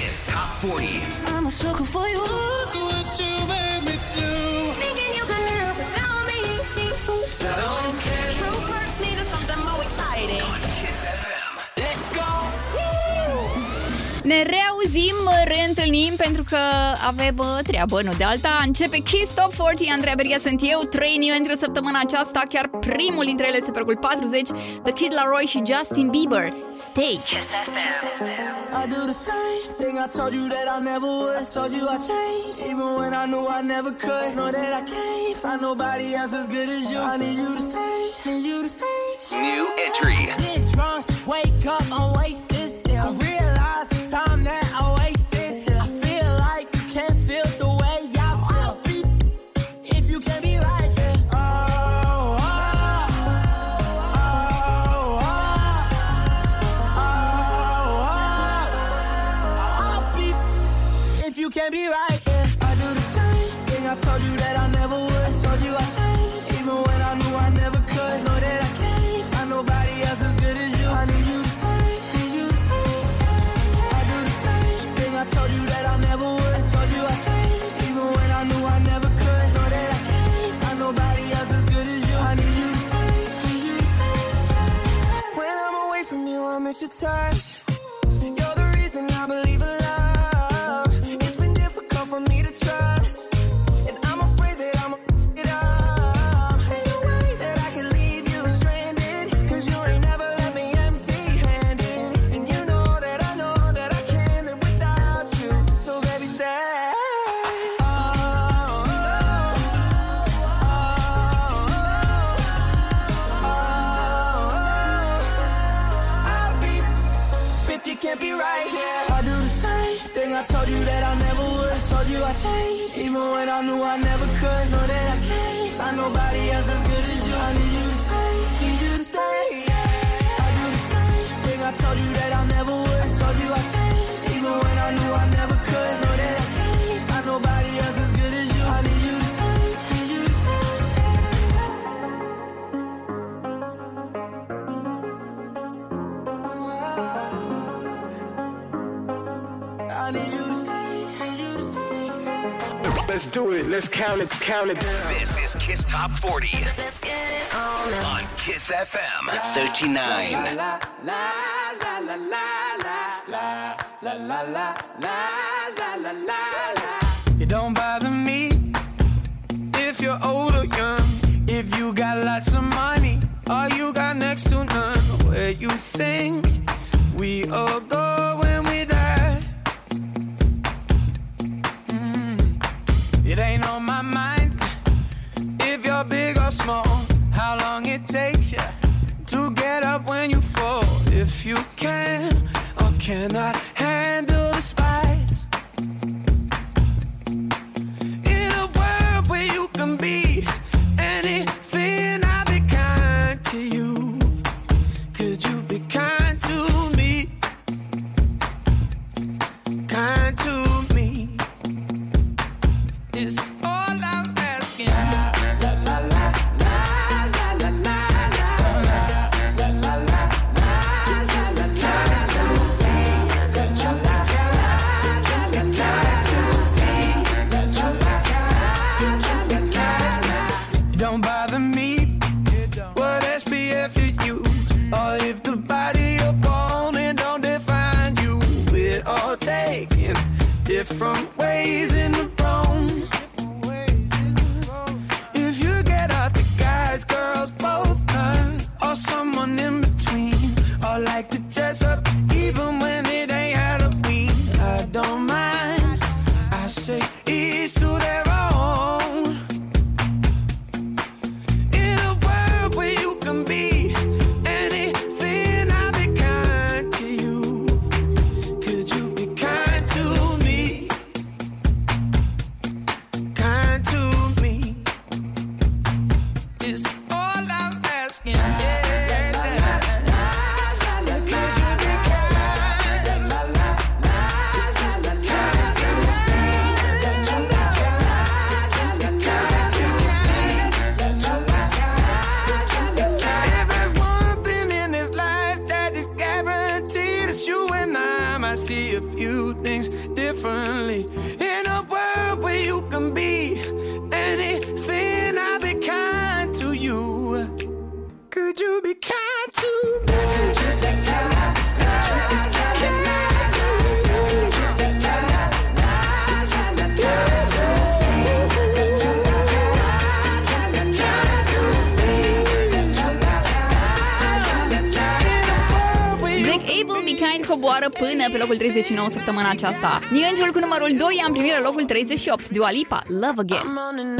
Kiss Top 40. I'm a sucker for you. Look what you made me do. Thinking you could learn to tell me. So Ne reauzim, reîntâlnim pentru că avem uh, treabă, nu de alta. Începe Kiss Top 40, Andreea Beria sunt eu, trei într-o săptămână aceasta, chiar primul dintre ele se percul 40, The Kid Laroi și Justin Bieber. Stay! Kiss FM. I do the same thing I told you that I never would. I told you I changed, even when I knew I never could. Know that I can't find nobody else as good as you. I need you to stay, need you to stay. New entry. Get drunk, wake up, I'm wasted miss your touch. You're the reason I believe in love. When I knew I never could. Know that I can't find nobody else as good as you. I need you to stay, need you to stay. I do the same thing I told you Let's do it. Let's count it. Count it. This is Kiss Top 40 Let's get it on. on Kiss FM 39. It don't bother me if you're old or young. If you got lots of money or you got next to none. Where you think we all go when we die? It ain't on my mind if you're big or small. How long it takes you to get up when you fall. If you can or cannot handle the spice. Different ways in 39 săptămâna aceasta. New Angel cu numărul 2 am primit la locul 38, Dua Lipa, Love Again.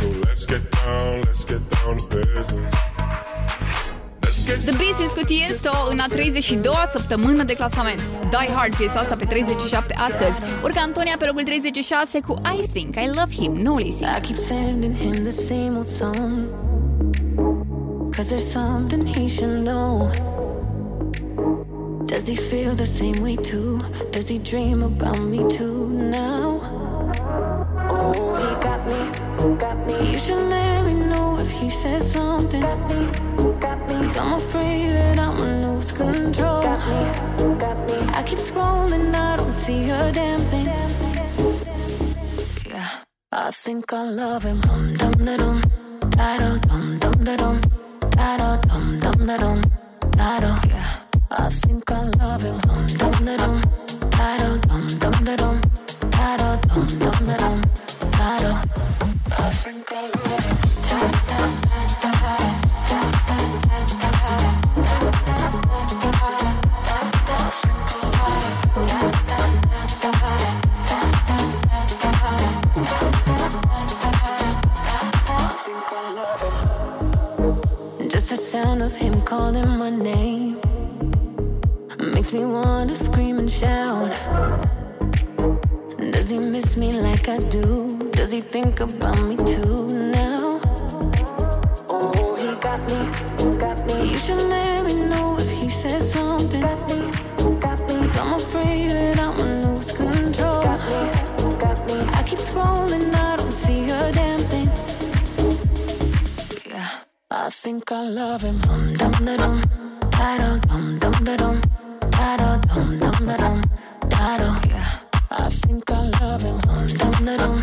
So let's get down, let's get down to business. Let's get The Beast is cu Tiesto în a 32-a săptămână de clasament. Die Hard, piesa asta pe 37 astăzi. Urcă Antonia pe locul 36 cu I Think I Love Him, no Lizzy. I keep sending him the same old song. Cause there's something he should know. Does he feel the same way too? Does he dream about me too now? He got me. You should let me know if he says something. Got me. Cause I'm afraid that I'ma lose control. I keep scrolling, I don't see a damn thing. Yeah, I think I love him. Dum dum da. Yeah, I think I love him. Wanna scream and shout. Does he miss me like I do? Does he think about me too now? Oh, he got me, got me. You should let me know if he says something. Got me, got me. Cause I'm afraid that I'ma lose control. Got me, got me. I keep scrolling, I don't see a damn thing. Yeah, I think I love him. Dum dum da dum, da dum dum da dum, da dum dum da dum, da da. Yeah, I think I love him. Dum dum da dum,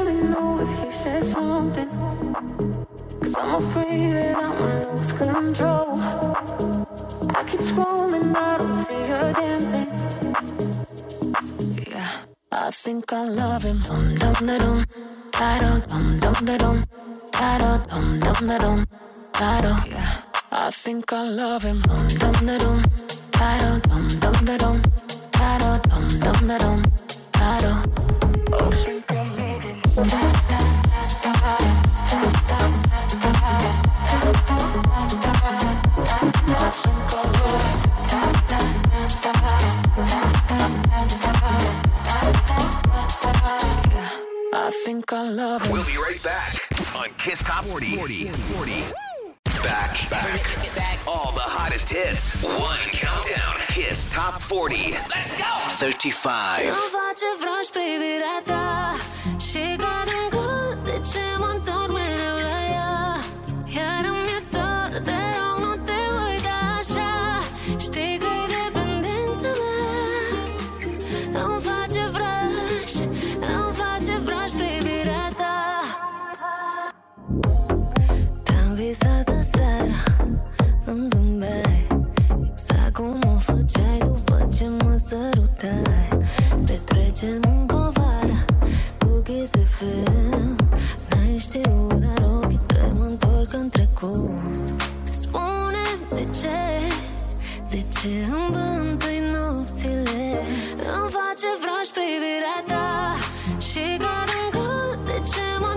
I'm afraid that I'ma lose control. I keep scrolling, I don't see a damn thing. Yeah, I think I love him. Dum dum da dum, da dum dum da dum, da dum dum da dum, da da. Yeah, I think I love him. Dum dum da dum, da dum dum da dum, da dum dum da dum, da da. Think I love him. We'll be right back on Kiss Top 40. 40. 40. Back, back. All the hottest hits. One countdown. Kiss Top 40. Let's go. 35. Face vraj privirea ta Și cad în gol De ce mă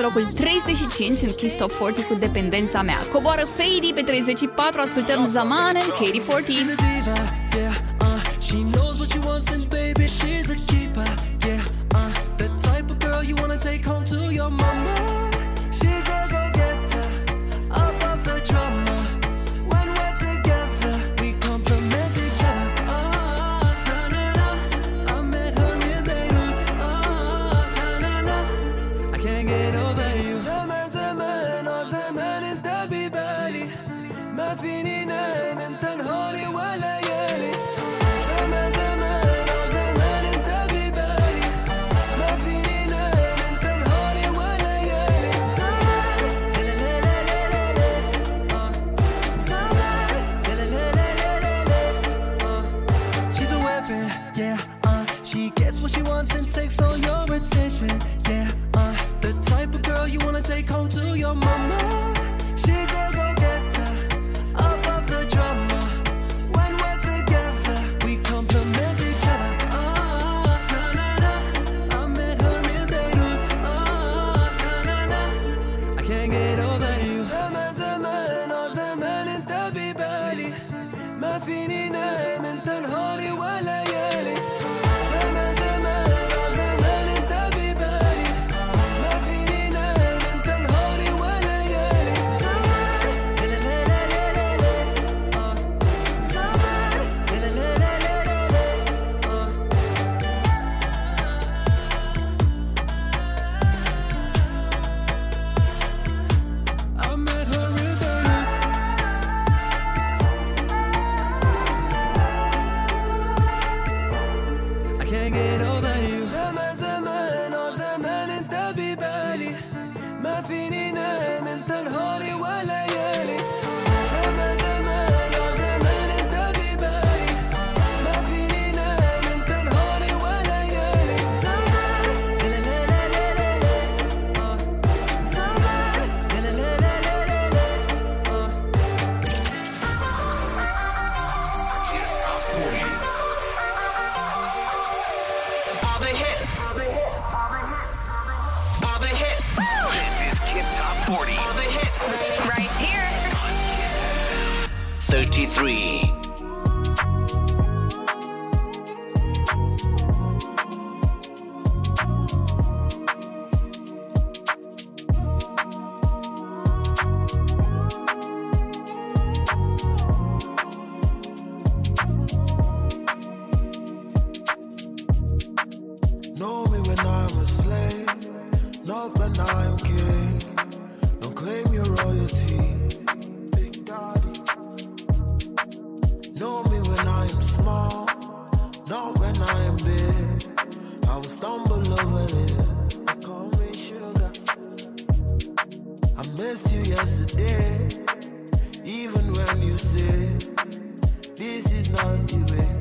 pe locul 35 în Kiss Top 40 cu Dependența mea. Coboară Fady pe 34, ascultăm Zamanen, Katie 40. stumble over it. Call me sugar. I missed you yesterday, even when you say this is not the way.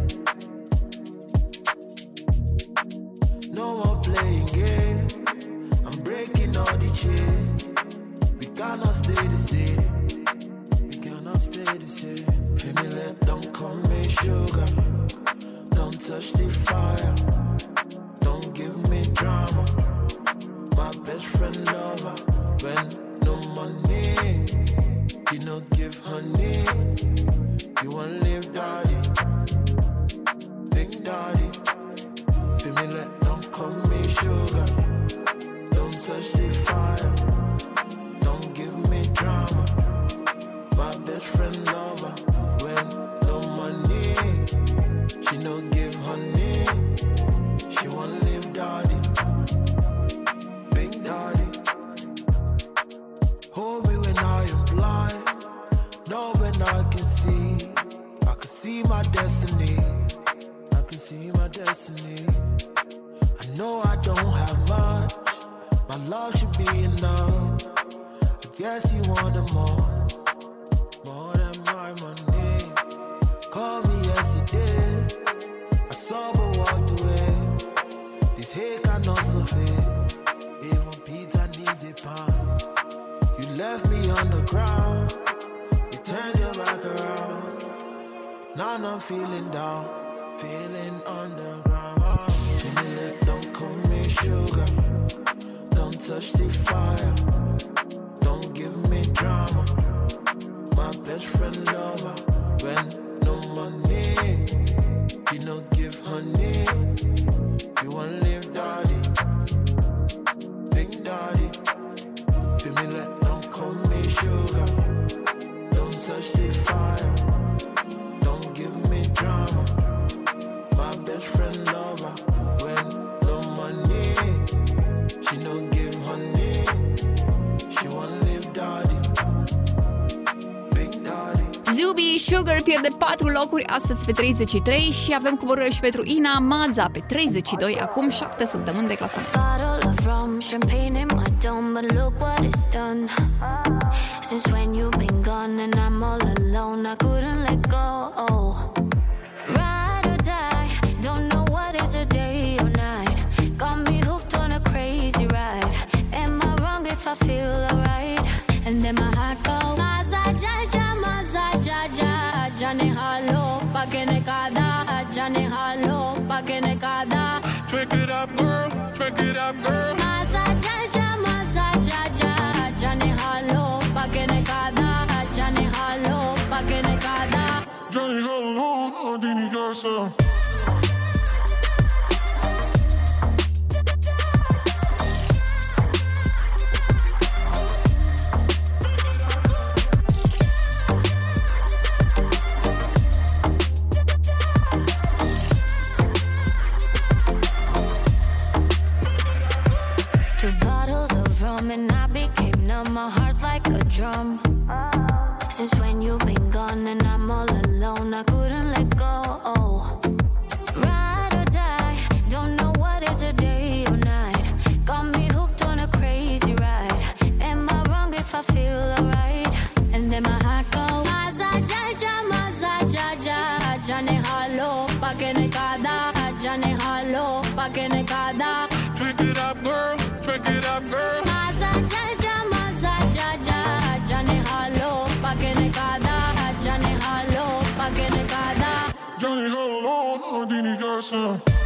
Cooper pierde 4 locuri astăzi pe 33 și avem coborâre și pentru Ina Maza pe 32, acum 7 săptămâni de clasament. Since when you've been gone time, girl. if I feel alright. And then my heart goes, Maza Jaja, Maza Jaja, Jane Halo, pa Pakene Kada, Jane Halo, pa Pakene Kada. Drink it up, girl, drink it up, girl. Maza Jaja, Maza Jaja, Jane Halo, pa Pakene Kada, Jane Halo, pa Pakene Kada. Jane Halo, Odini Garson.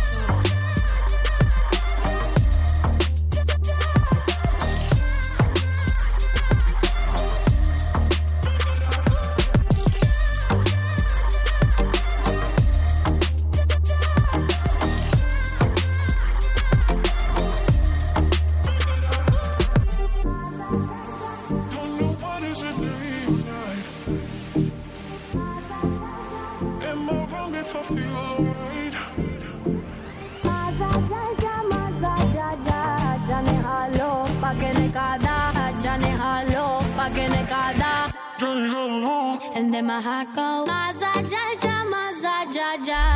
and then my heart goes Maza, ja, ja, Maza, ja, ja.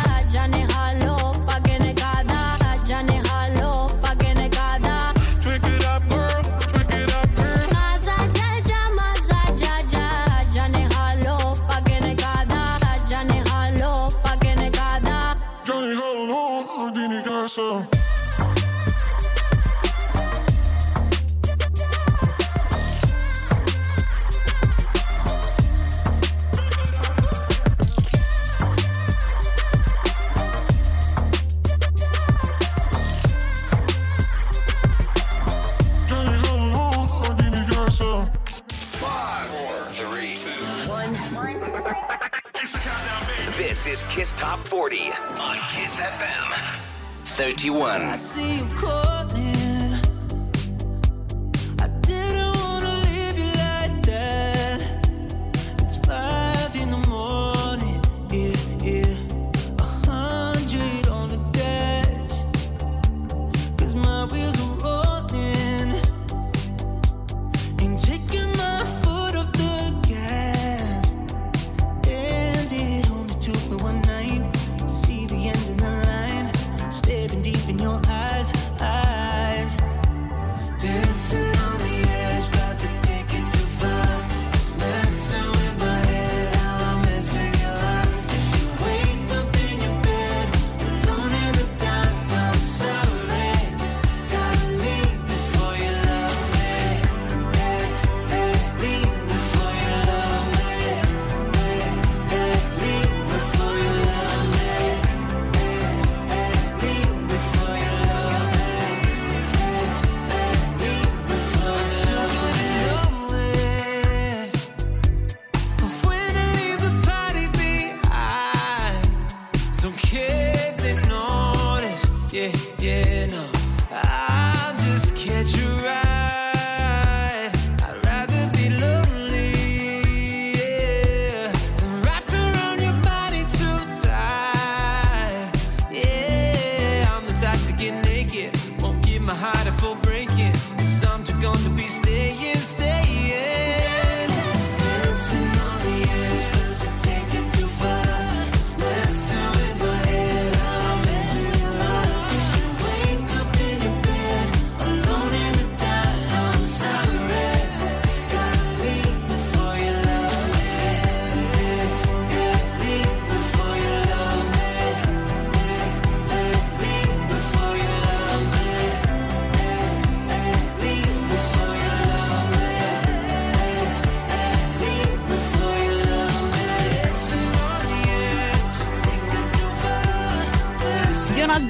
on Kiss FM 31.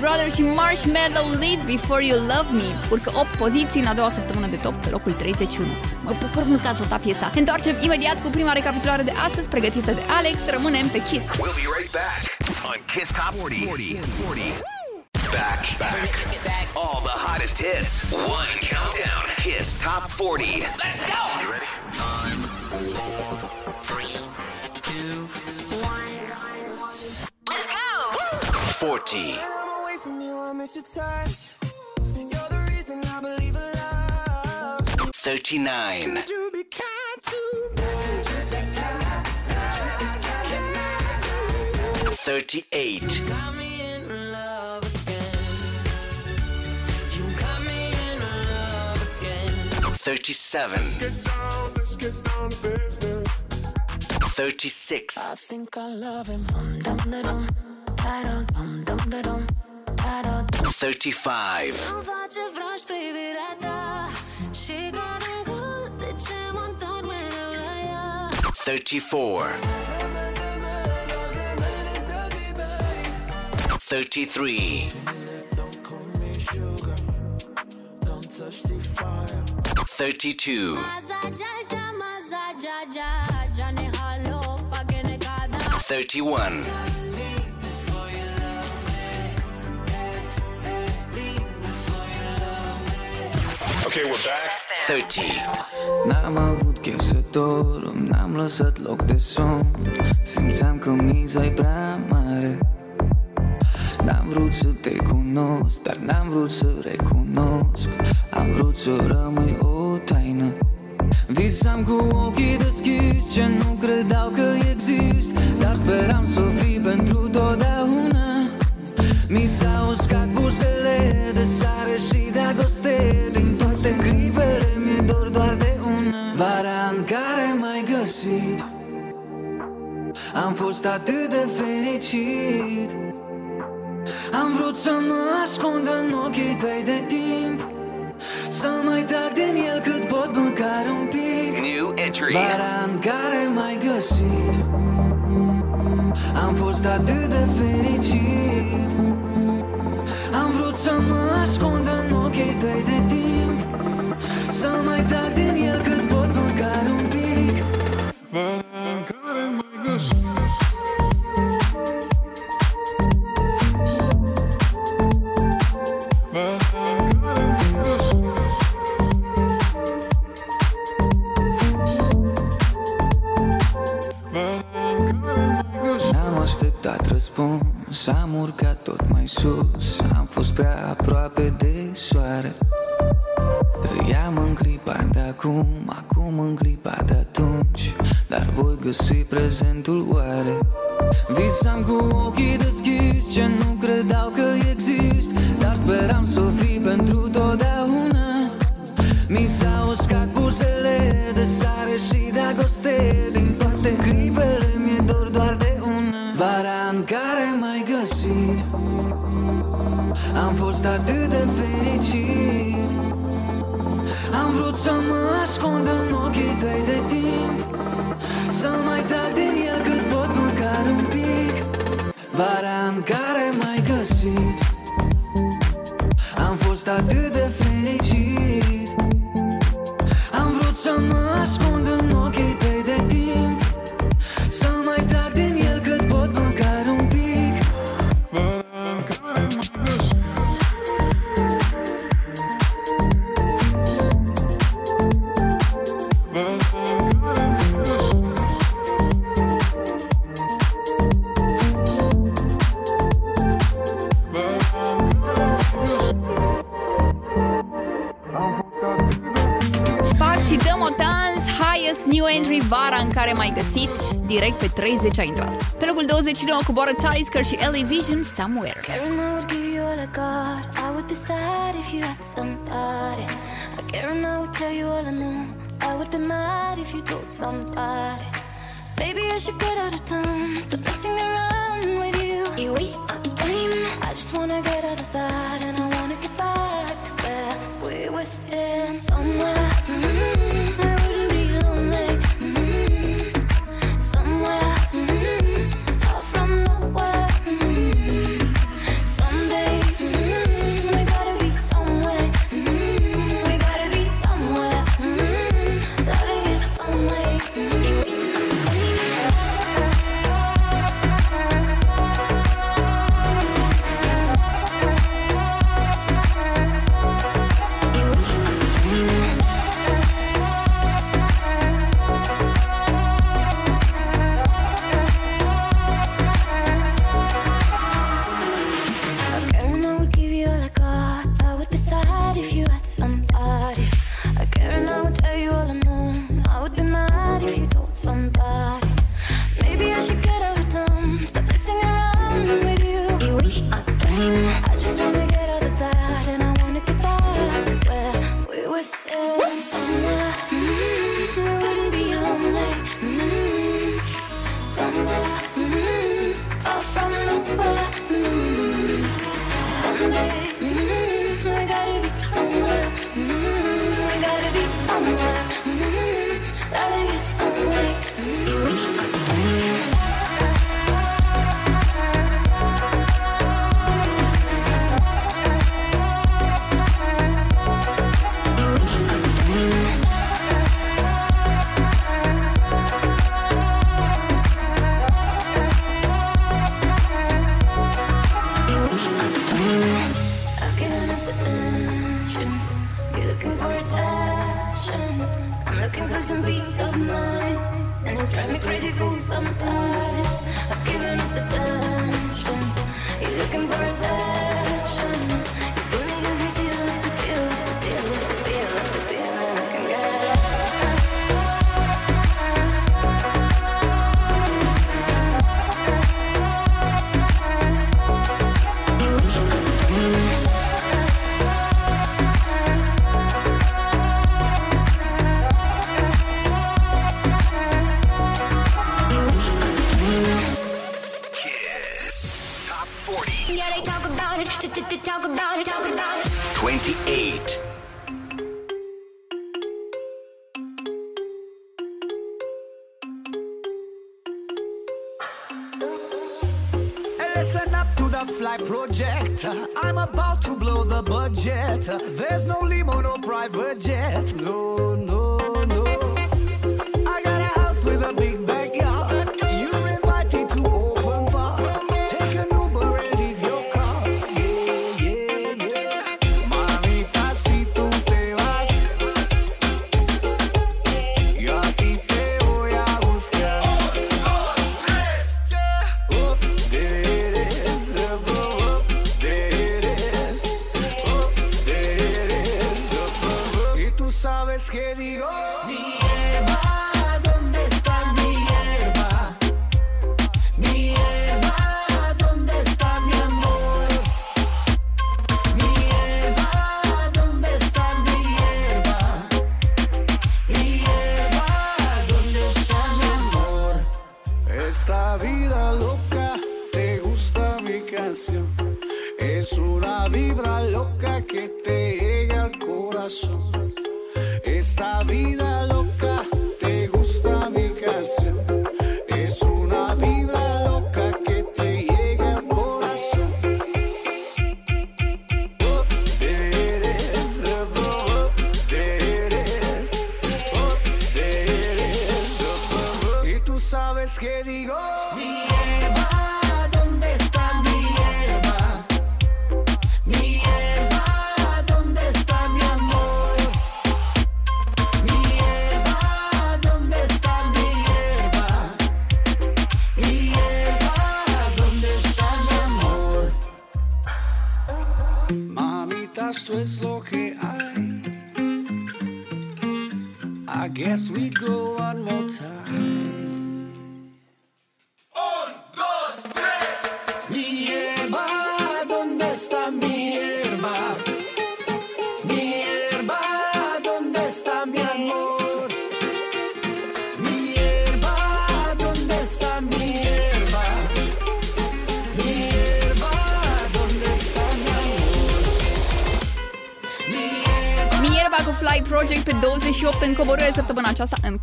Jonas Brothers și Marshmallow Live Before You Love Me. Urcă 8 poziții în a doua săptămână de top pe locul 31. Mă bucur mult că ați votat piesa. Ne întoarcem imediat cu prima recapitulare de astăzi pregătită de Alex. Rămânem pe Kiss. We'll be right back on Kiss Top 40. 40. 40. Back, back. All the hottest hits. One countdown. Kiss Top 40. Let's go. You ready? Let's go! 40. I'm away from you, I miss your touch. You're the reason I believe in love. 39. Could you be kind to me? 38. Got me in love again. You got me in love again. 37. Get down, let's get down to business. 36. I think I love him. 35. 34 33 32 31 Okay, we're back. 30. N-am avut chef să dorm, n-am lăsat loc de somn. Simțeam că miza e prea mare. N-am vrut să te cunosc, dar n-am vrut să recunosc. Am vrut să rămâi o taină. Visam cu ochii deschiși ce nu credeau că exist Dar speram să fii pentru totdeauna. Mi s-au uscat buzele de sare și dragoste Din Am fost atât de fericit. Am vrut să mă ascund în ochii tăi de timp. Să mai trag din el cât pot măcar un pic. New entry. Vara în care m-ai găsit. Am fost atât de fericit. Am vrut să mă ascund în ochii tăi de timp. Să mai trag din el cât pot măcar un pic. Vara N-am așteptat răspuns Am urcat tot mai sus Am fost prea aproape de soare. Trăiam în clipa de acum Acum în clipa de atunci Dar voi găsi prezentul oare? Visam cu ochii deschiși Ce nu credeau că exist Dar speram să fii pentru totdeauna. Mi s-au uscat buzele de sare și dragoste Din atât de fericit. Am vrut să mă ascund în ochii tăi de timp Să mai trag din el cât pot măcar un pic. Vara în care m-ai găsit Am fost atât de 30 a intrat. Pe locul 29 coboară Talisker și Ellie Vision Somewhere. Caring I would give you all I got I would be sad if you had somebody. I care and I would tell you all I know. I would be mad if you told somebody. Baby, I should get out of town Stop messing around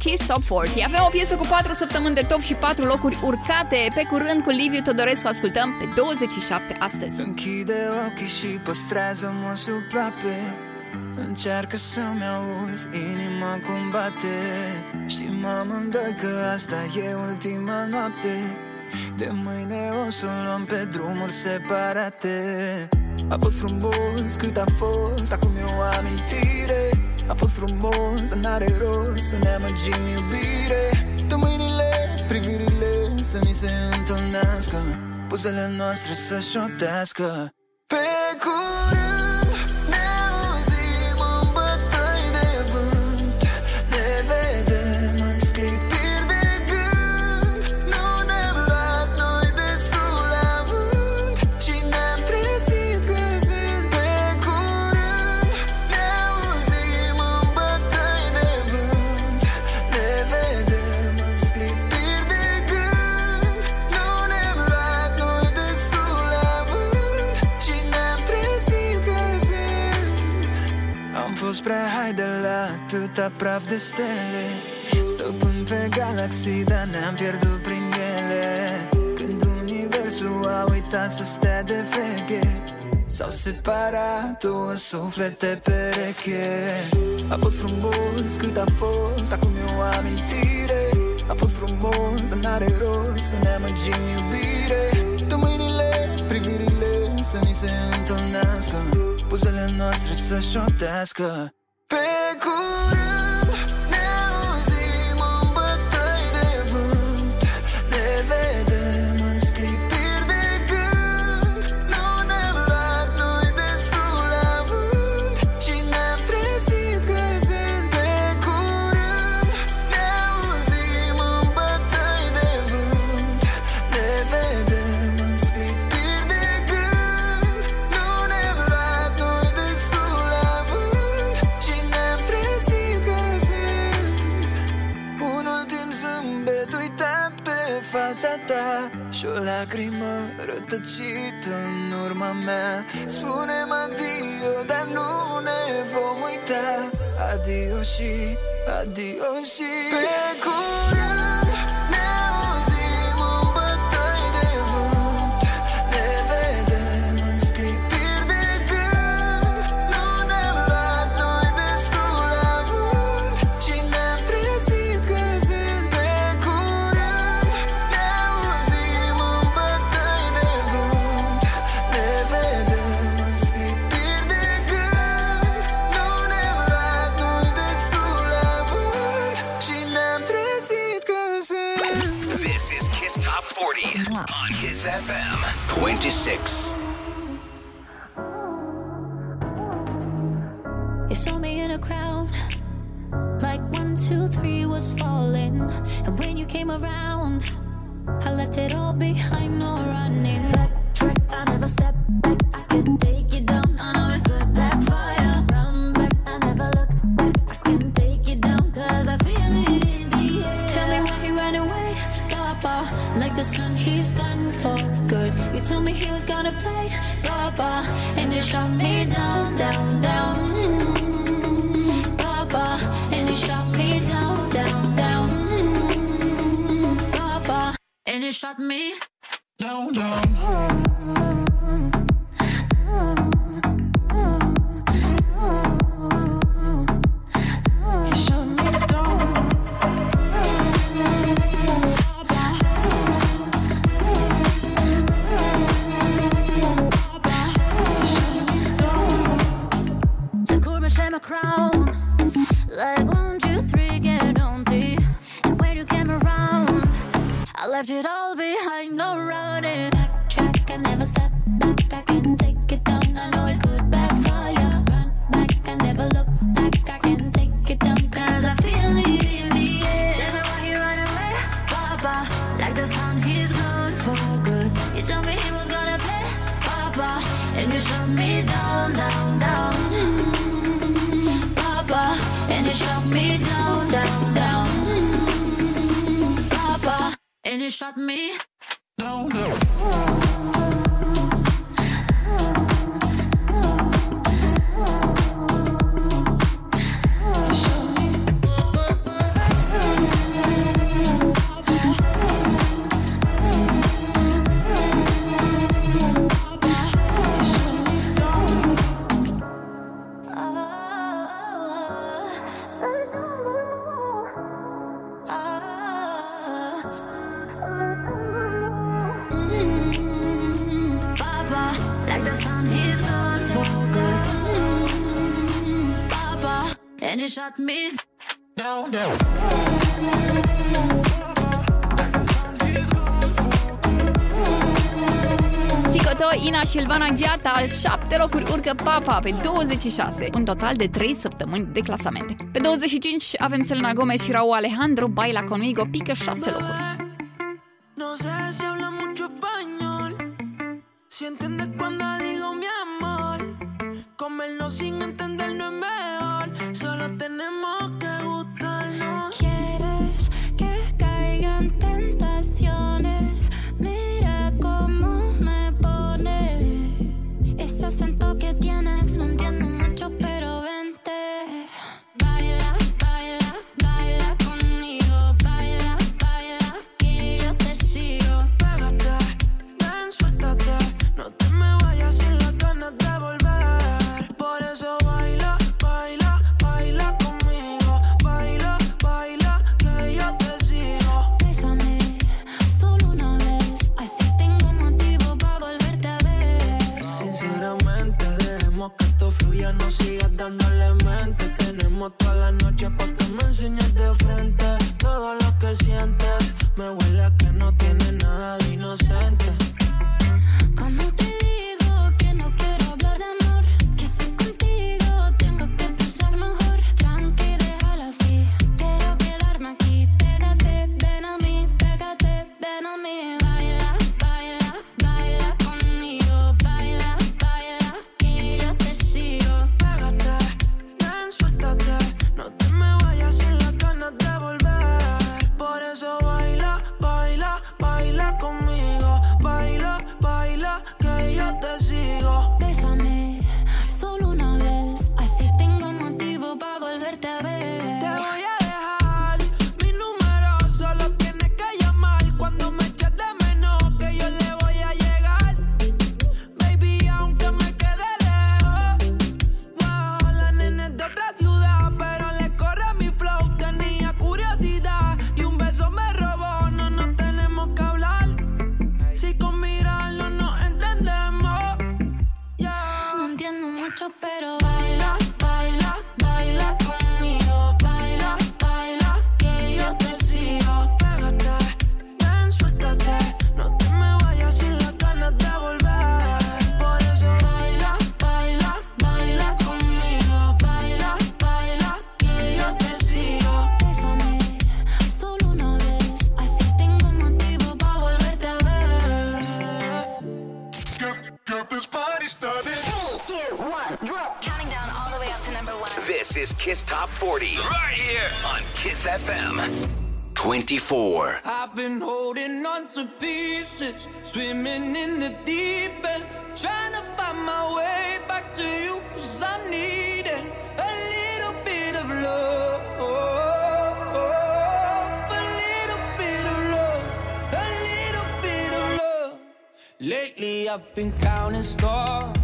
Kiss Top 40. Avem o piesă cu 4 săptămâni de top și 4 locuri urcate. Pe curând cu Liviu Todorescu ascultăm pe 27 astăzi. Închide ochii și păstrează-mă sub pape. Încearcă să-mi auzi, inima combate Și mă mândă că asta e ultima noapte De mâine o să luăm pe drumuri separate A fost frumos cât a fost, acum e o amintire frumos, dar n-are rost să ne amăgim iubire. Dă mâinile, privirile să ni se întâlnească Buzele noastre să șotească praf de stele. Stăpân pe galaxii, dar ne-am pierdut prin ele. Când universul a uitat să stea de veche S-au separat două suflete pereche. A fost frumos cât a fost, acum e o amintire. A fost frumos, dar n-are rost să ne amăgim iubire. De privirile să ni se întâlnească Buzele noastre să șoptească. Pe cu fericit în urma mea. Spune-mi adio, dar nu ne vom uita. Adio și, adio și. Pe curând 26. help me. Tito, Ina și Elvana Gheata, locuri urcă Papa pe 26, un total de 3 săptămâni de clasamente. Pe 25 avem Selena Gomez și Raul Alejandro, Baila Conmigo, pică 6 locuri. Si entiendes cuando digo mi amor, comernos sin entendernos es mejor, solo tenemos que gustarnos. Quieres que caigan tentaciones no entienden dándole mente. Tenemos toda la noche para is Kiss Top 40. Right here on Kiss FM 24. I've been holding on to pieces, swimming in the deep end, trying to find my way back to you, cause I'm needing a little bit of love. Lately I've been counting stars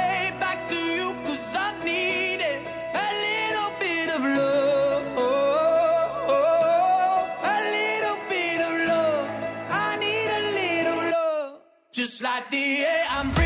like the air I'm breathing.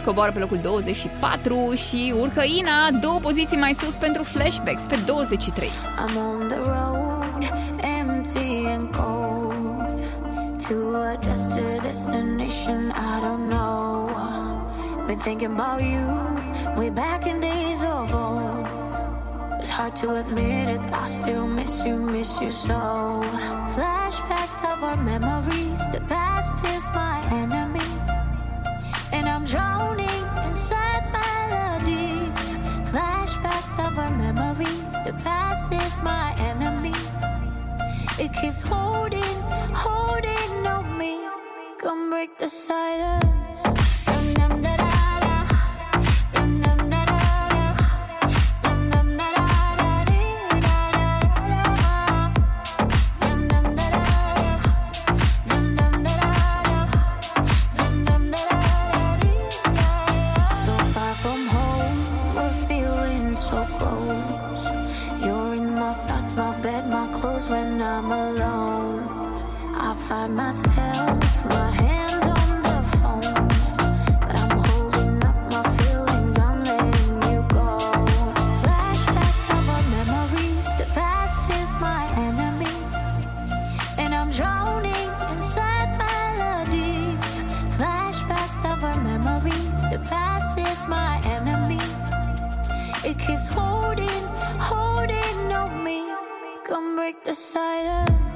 Love coboară pe locul 24 și urcă Ina două poziții mai sus pentru Flashbacks pe 23. I'm on the road, empty and cold To a destination I don't know. Been thinking about you, way back in days of old. It's hard to admit it, I still miss you, miss you so. Flashbacks of our memories, the past is my enemy. my enemy. It keeps holding, holding on me. Come break the silence. past is my enemy. It keeps holding, holding on me. Come break the silence.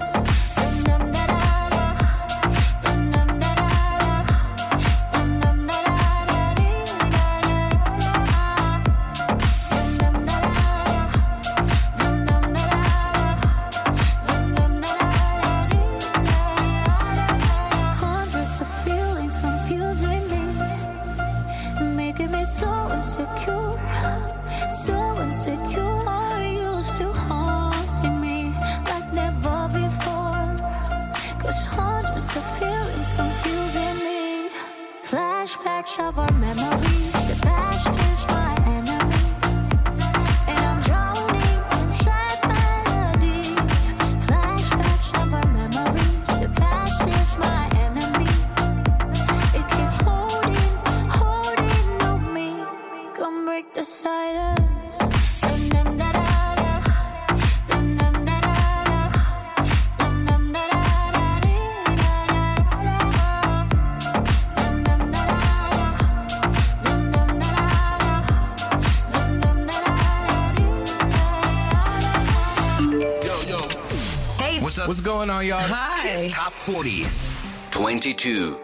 40, 22.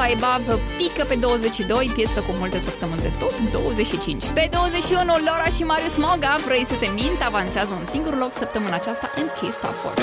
So I Above pică pe 22, piesă cu multe săptămâni de top 25. Pe 21, Laura și Marius Moga, Vrei să te mint, avansează un singur loc săptămâna aceasta în Kiss Top 4.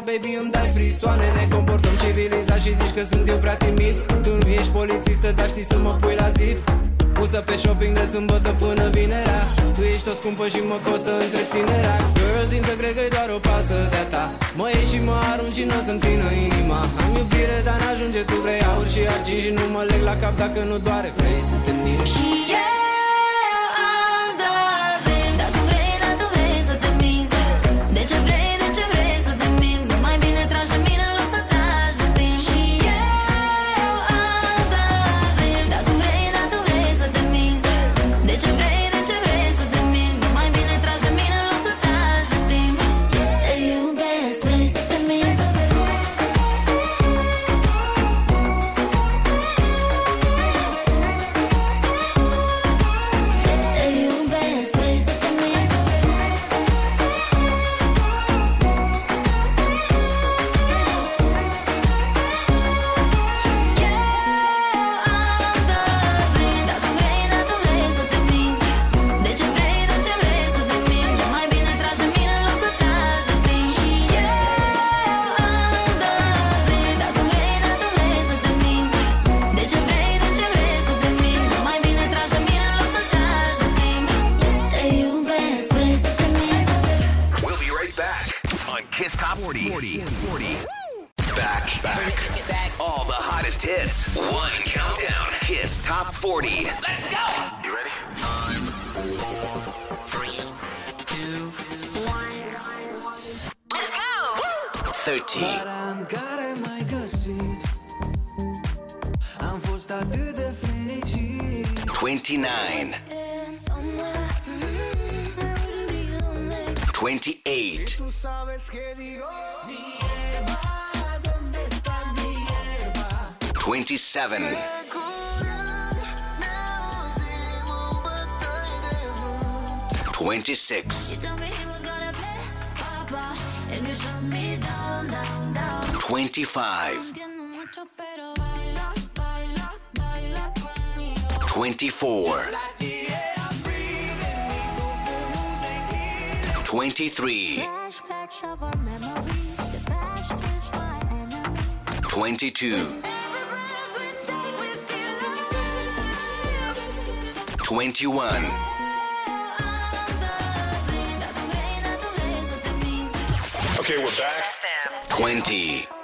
baby, I'm 7. Twenty-six. Twenty-five. Twenty-four. Twenty-three. 22 21. Okay, we're back. 20.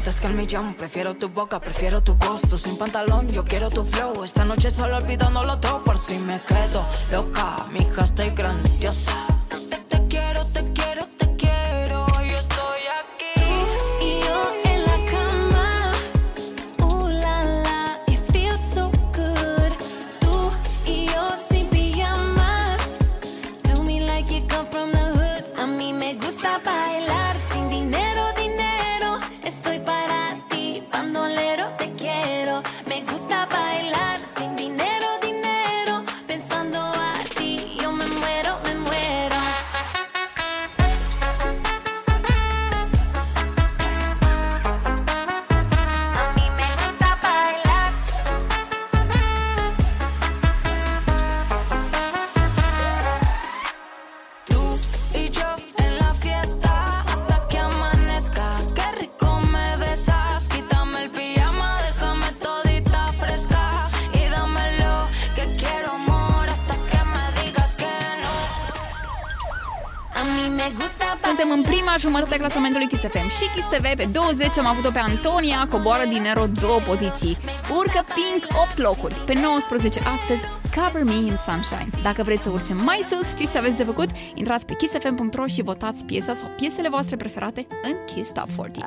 Antes que el millón, prefiero tu boca, prefiero tu gusto. Sin pantalón, yo quiero tu flow. Esta noche solo olvidándolo todo por si me quedo loca. Mi hija estoy grandiosa. Și Kiss TV pe 20 am avut-o pe Antonia, coboară din Nero două poziții. Urcă Pink 8 locuri. Pe 19 astăzi, Cover Me in Sunshine. Dacă vreți să urcem mai sus, știți ce aveți de făcut? Intrați pe kissfm.ro și votați piesa sau piesele voastre preferate în Kiss Top 40.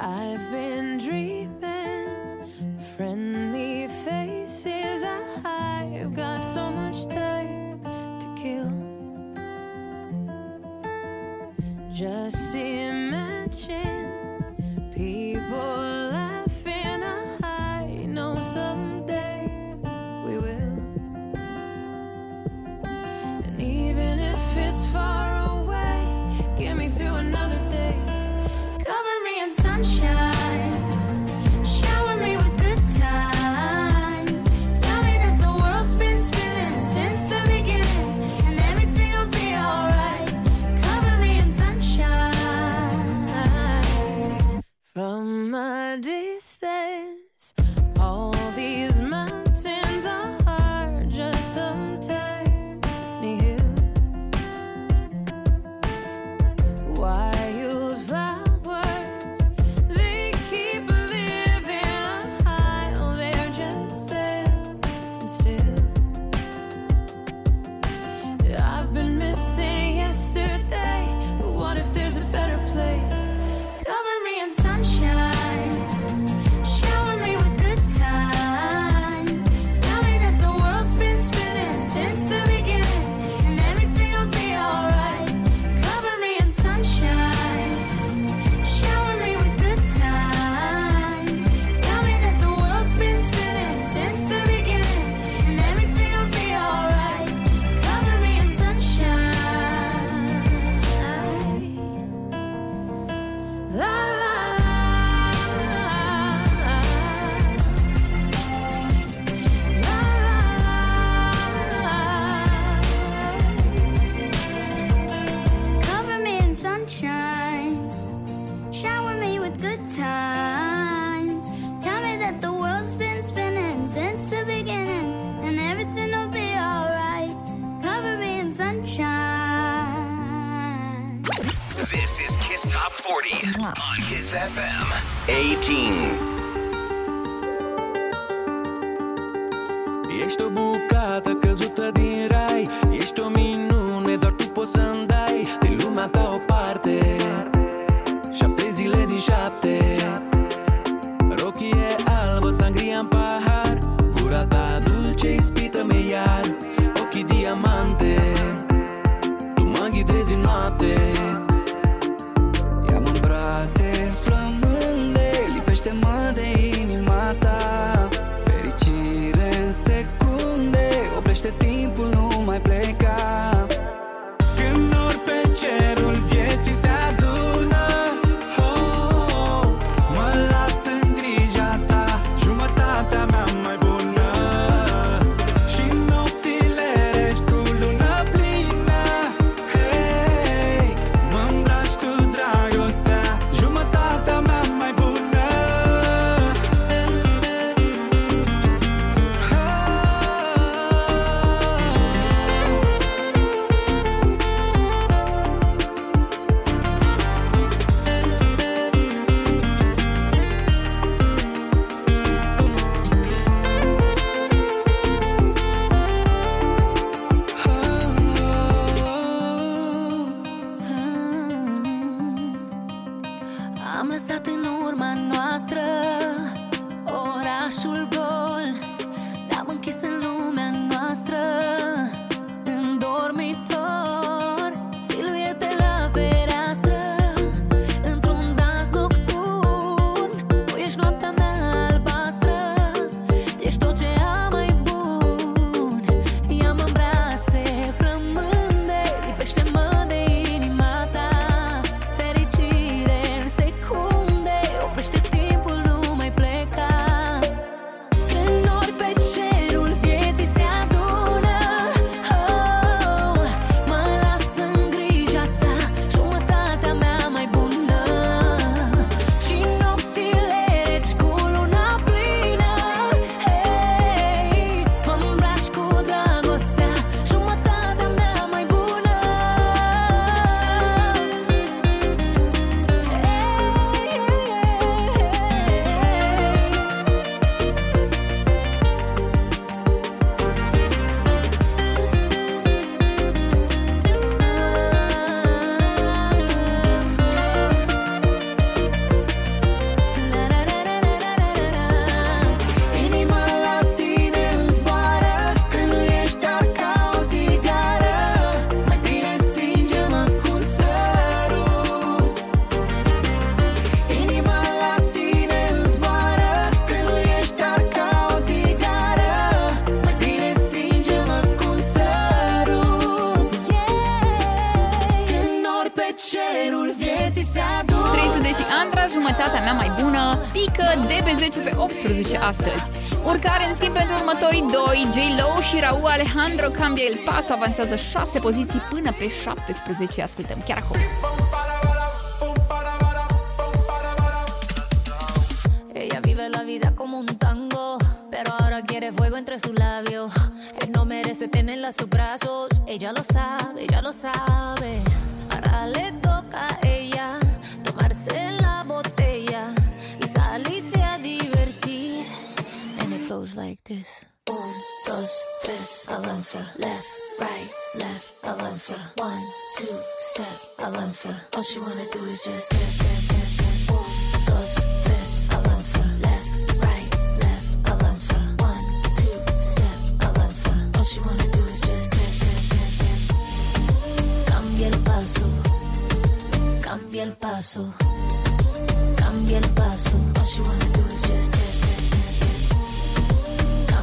10 pe 18 astăzi. Urcare, în schimb, pentru următorii doi, J-Lo și Raul Alejandro cambia el pas, avansează 6 poziții până pe 17. Ascultăm chiar acum. Ella vive la vida como un tango, pero ahora quiere fuego entre sus labios. Él no merece tenerla en sus brazos, ella lo sabe, ella lo sabe. Like this. Un, dos, tres, avanza. Left, right, left, avanza. One, two, step, avanza. All she wanna do is just dance, dance, dance. Left, right, left. One, two, step. All she wanna do is just dance, dance, dance. Cambia el paso, cambia el paso, cambia el paso. All she wanna do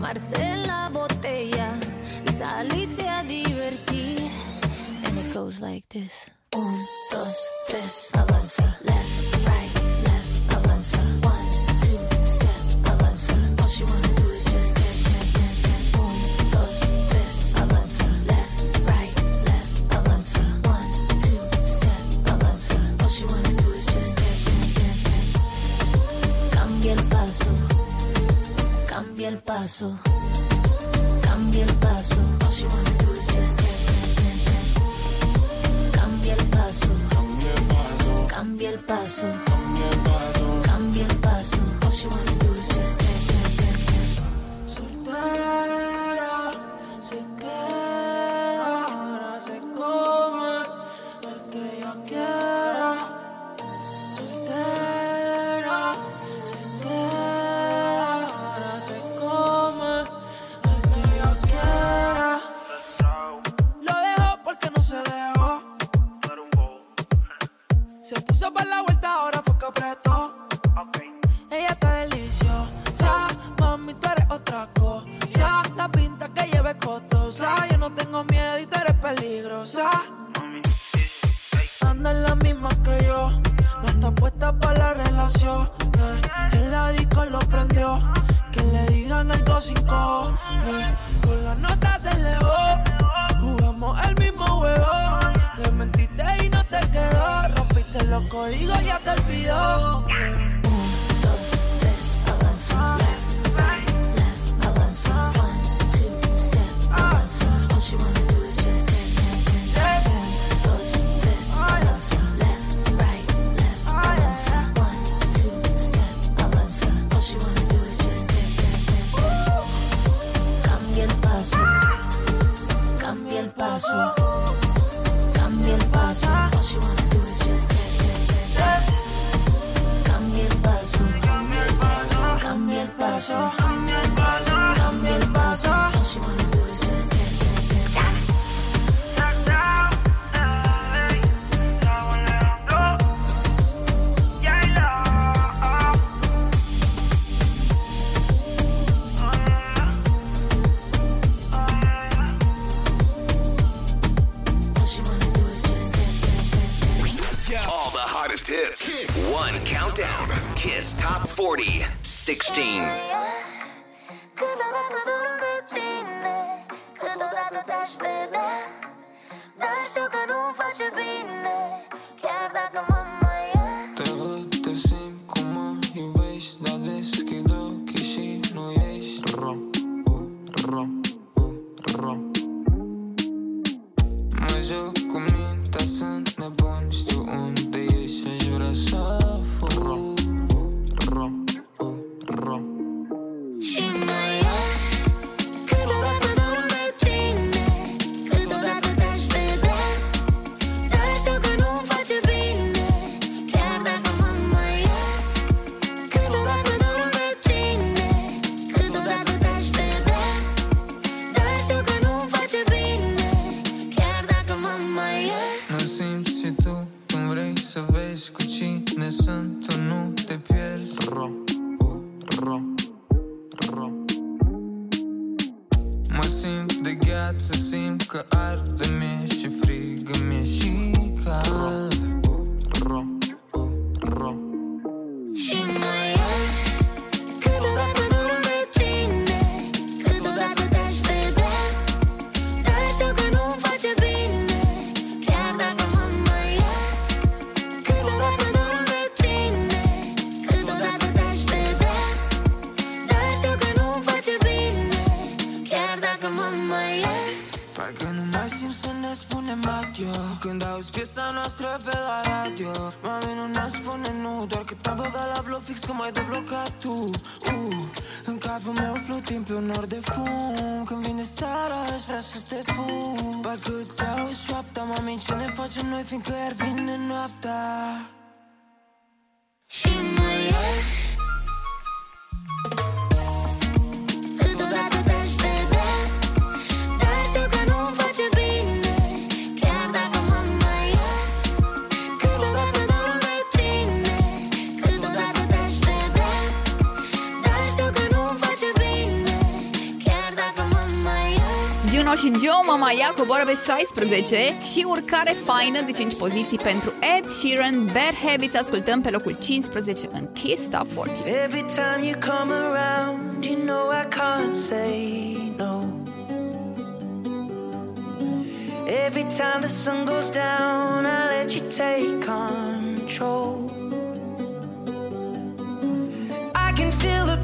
tomarse la botella y salirse a divertir. And it goes like this. Un, dos, tres, avanza. Left, right, left, avanza. Cambia el paso, cambia el paso. Cambia el paso, cambia el paso, cambia el paso. Suelta. Cojones. Con la nota se elevó, jugamos el mismo juego. Le mentiste y no te quedó, rompiste los códigos, ya te olvidó. 14 și urcare faină de 5 poziții pentru Ed Sheeran, Bad Habits, ascultăm pe locul 15 în Kiss Top 40. Every time you come around, you know I can't say no. Every time the sun goes down, I let you take control. I can feel the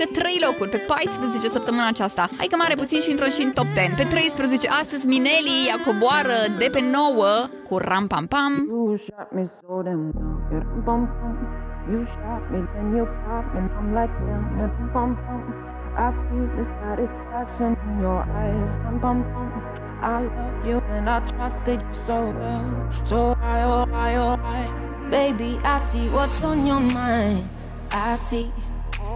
urcă 3 locuri pe 14 săptămâna aceasta. Hai că mare puțin și intră și în top 10. Pe 13 astăzi Minelli ea coboară de pe 9 cu Ram Pam Pam. I love you and I trusted you so well. So I, oh, I, oh, I. Baby, I see what's on your mind. I see.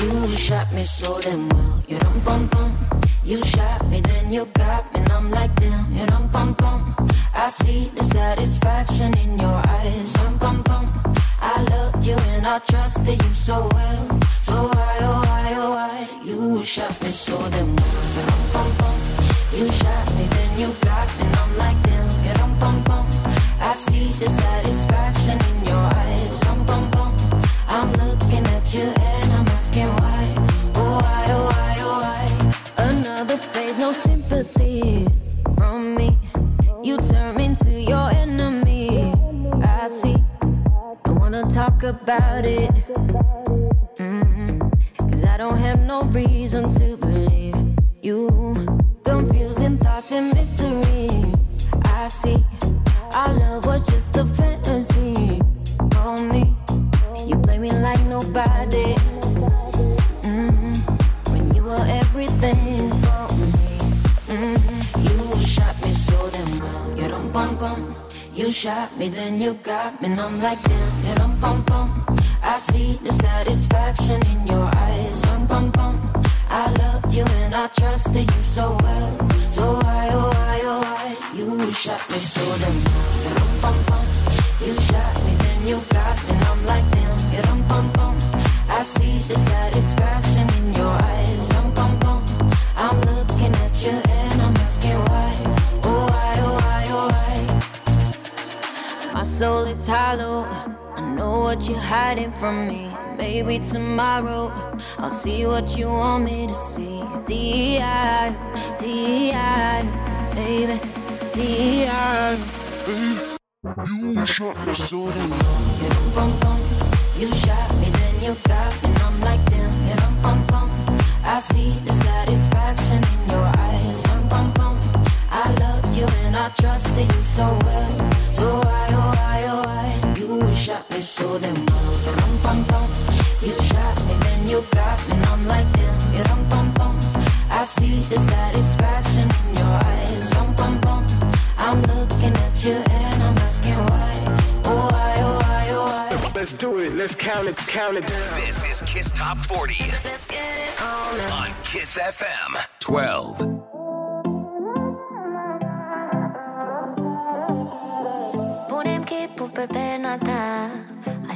You shot me so damn well. You dum bum bum. You shot me, then you got me, and I'm like damn. You dum bum bum. I see the satisfaction in your eyes. Dum bum bum. I loved you and I trusted you so well. So why, oh why, oh why? You shot me so damn well. You dum bum bum. You shot me, then you got me, and I'm like damn. You dum bum bum. I see the satisfaction in your eyes. Dum bum bum. I'm looking at you about it. Cause I don't have no reason to believe you. Confusing thoughts and mystery. I see. Our love was just a fantasy for me. You play me like nobody. Shot me, then you got me, and I'm like damn. You don't bum bum. I see the satisfaction in your eyes. Dum bum bum. I loved you and I trusted you so well. So why, oh why, oh why? You shot me so damn bum bum. You shot me, then you got me, and I'm like damn. You don't bum bum. I see the satisfaction in your eyes. Dum bum bum. I'm looking at you soul is hollow. I know what you're hiding from me. Maybe tomorrow I'll see what you want me to see. D.I. D.I. Baby. D.I. You shot me so damn You dum bum bum. You shot me, then you got me, and I'm like damn. Dum bum bum. I see the satisfaction in your eyes. Bum bum. I loved you and I trusted you so well. So why, oh why, oh why? You shot me so damn well. You dum bum bum. You shot me, then you got me, and I'm like damn. You dum bum bum. I see the satisfaction in your eyes. Dum bum bum. I'm looking at you and I'm asking why. Oh why, oh why, oh why? Let's do it. Let's count it, count it down. This is Kiss Top 40 on Kiss FM 12.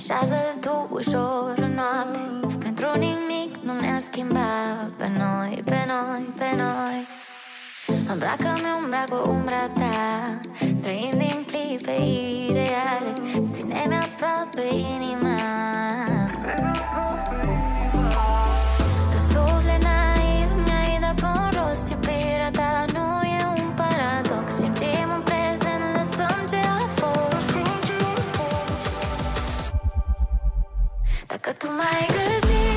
Așează-l tu ușor în noapte Pentru nimic nu ne-ar schimba Pe noi, pe noi, pe noi. Îmbracă-mi umbra cu umbra ta Trăim din clipe ireale Ține-mi aproape inima. Tu Dacă tu mai găsit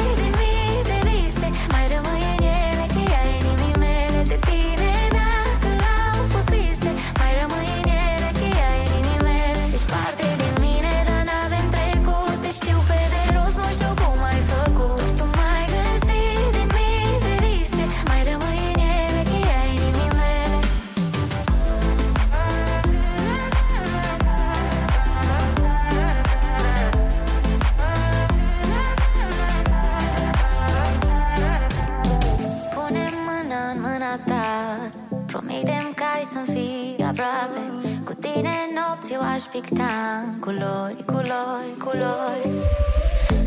aproape. Cu tine nopți eu aș picta în Culori, culori, culori.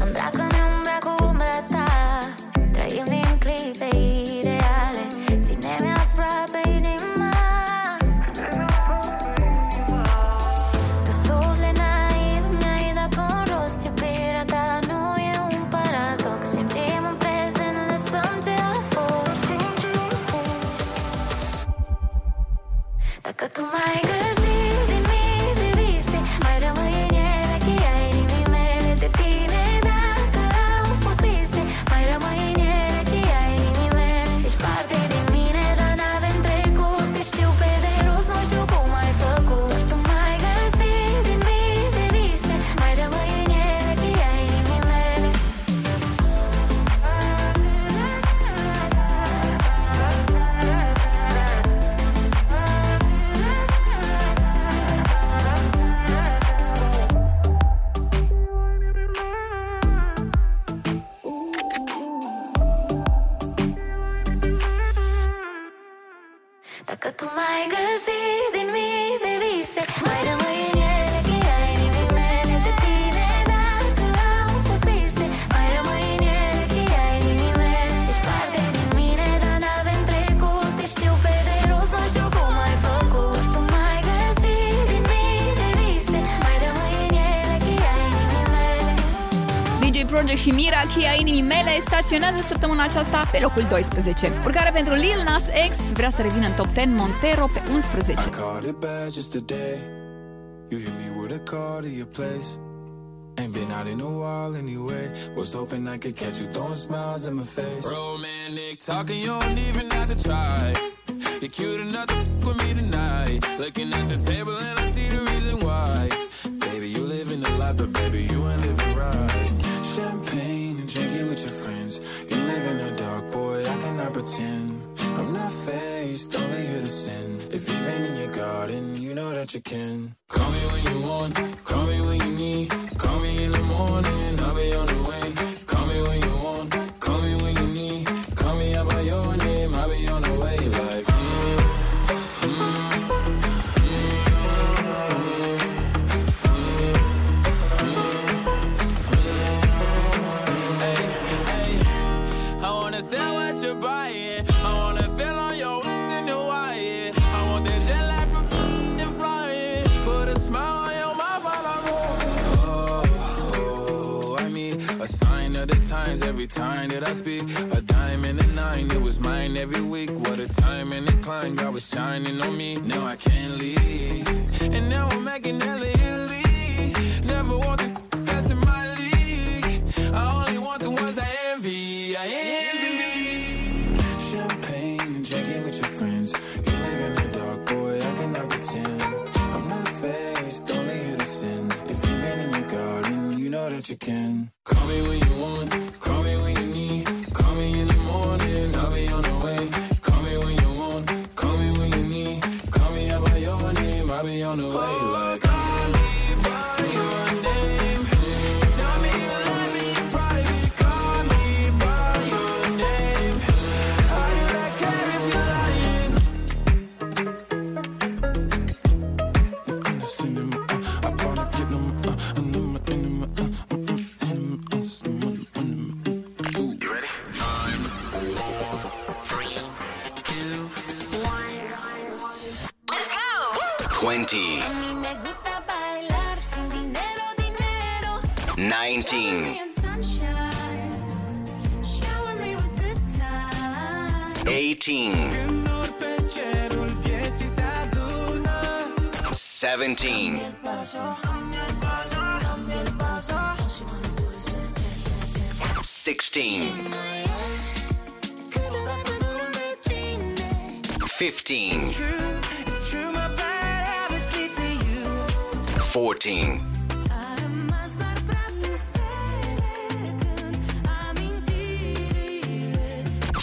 Îmbracă-mi umbra cu umbra ta Trăim din clipe Project și Mira, cheia inimii mele, staționează săptămâna aceasta pe locul 12. Urcare pentru Lil Nas X, vrea să revină în top 10 Montero pe 11. Caught it bad just today. You hit me with a call to your place. Ain't been out in a while anyway. Was hoping I could catch you throwing smiles in my face. Romantic talking, you don't even have to try. You're cute enough to f- with me tonight. Looking at the table and I see the reason why. Baby, you living the life, but baby, you ain't living right. Champagne and drinking with your friends. You live in the dark, boy, I cannot pretend. I'm not faced, only here to sin. If you've in your garden, you know that you can. Call me when you want, Time and climb, God was shining on me. Now I can't leave. And now I'm making hella Italy. Never want the that's in my league. I only want the ones I envy. I envy. Champagne and drinking with your friends. You live in the dark, boy, I cannot pretend. I'm not faced, only here to sin. If you've been in your garden, you know that you can. 18, 17, 16, 15, 14,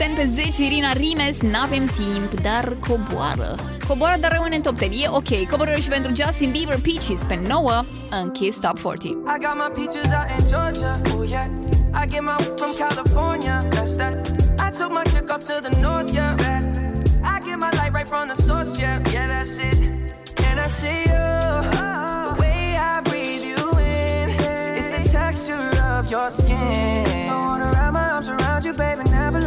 10 pe 10, Irina Rimes, n-avem timp, dar coboară. Coboară, dar rămâne în top 10, e ok. Coboră și pentru Justin Bieber, Peaches, pe 9, în Kiss Top 40. I got my peaches out in Georgia. Oh yeah. I get my weed from California. That's that. I took my chick up to the north, yeah. I get my light right from the source, yeah. Yeah, that's it. And I see you. The way I breathe you in. It's the texture of your skin. I wanna wrap my arms around you, baby, never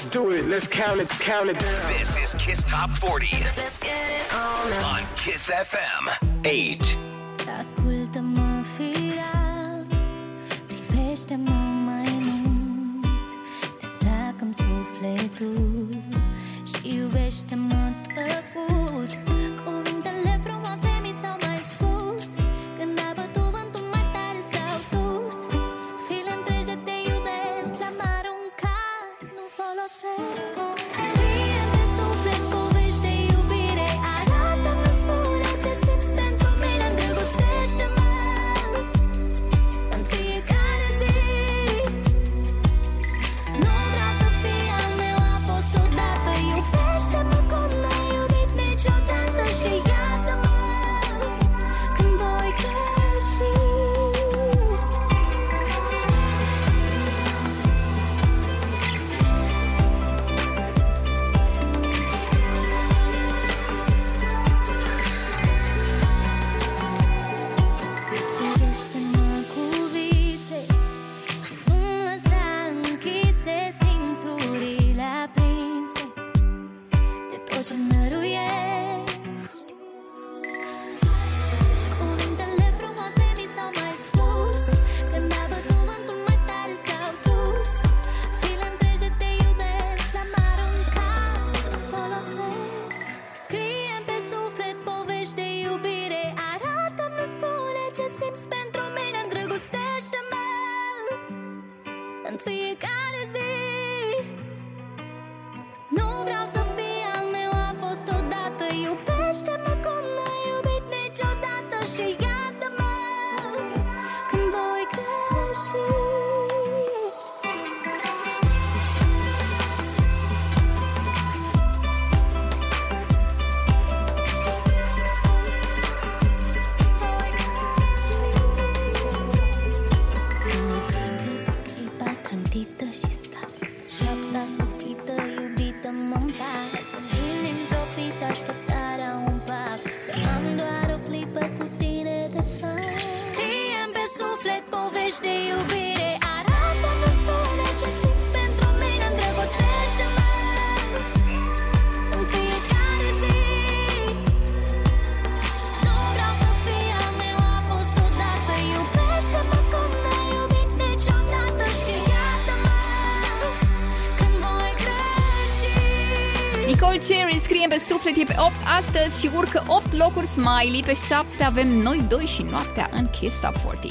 Let's do it. Let's count it. Count it down. This is Kiss Top 40 on Kiss FM 8. Ascultă-mă, firea Privește-mă mai mult Distracă-mi sufletul Și iubește-mă tăcut Cuvintele frumoase conoces. scrie pe suflet e pe 8 astăzi și urcă 8 locuri Smiley. Pe 7 avem noi doi și noaptea în Kiss Top 40.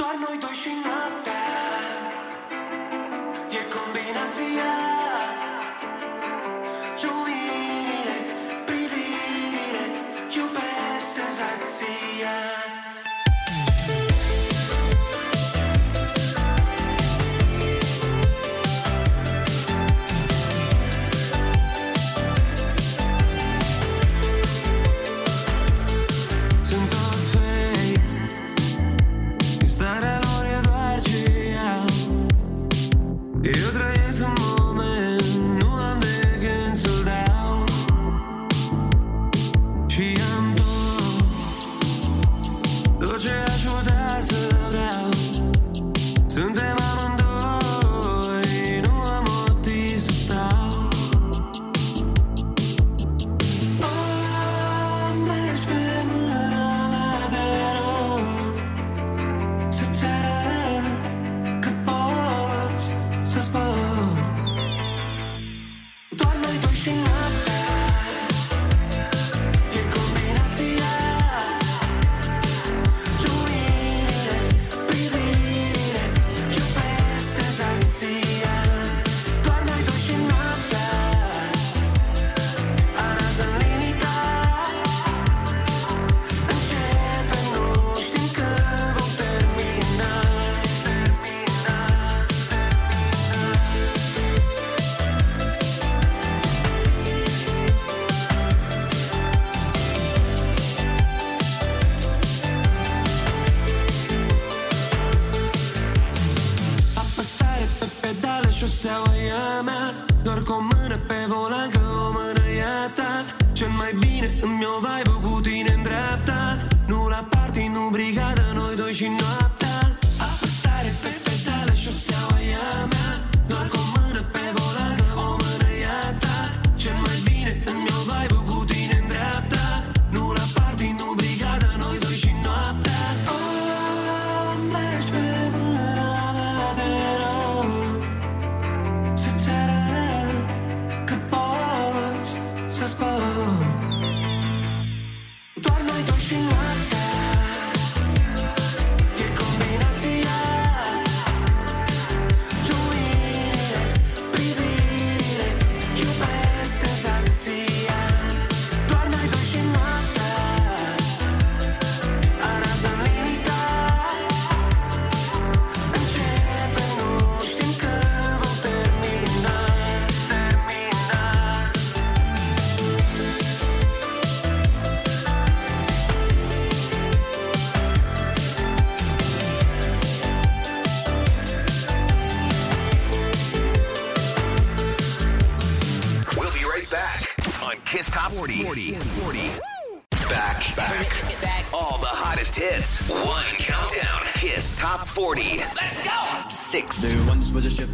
mi-o vibe cu tine în dreapta? Nu la party, nu brigadă, noi doi și noapte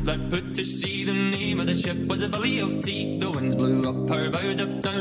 black put to sea. The name of the ship was a Billy of Tea. The winds blew up her bow, dipped down.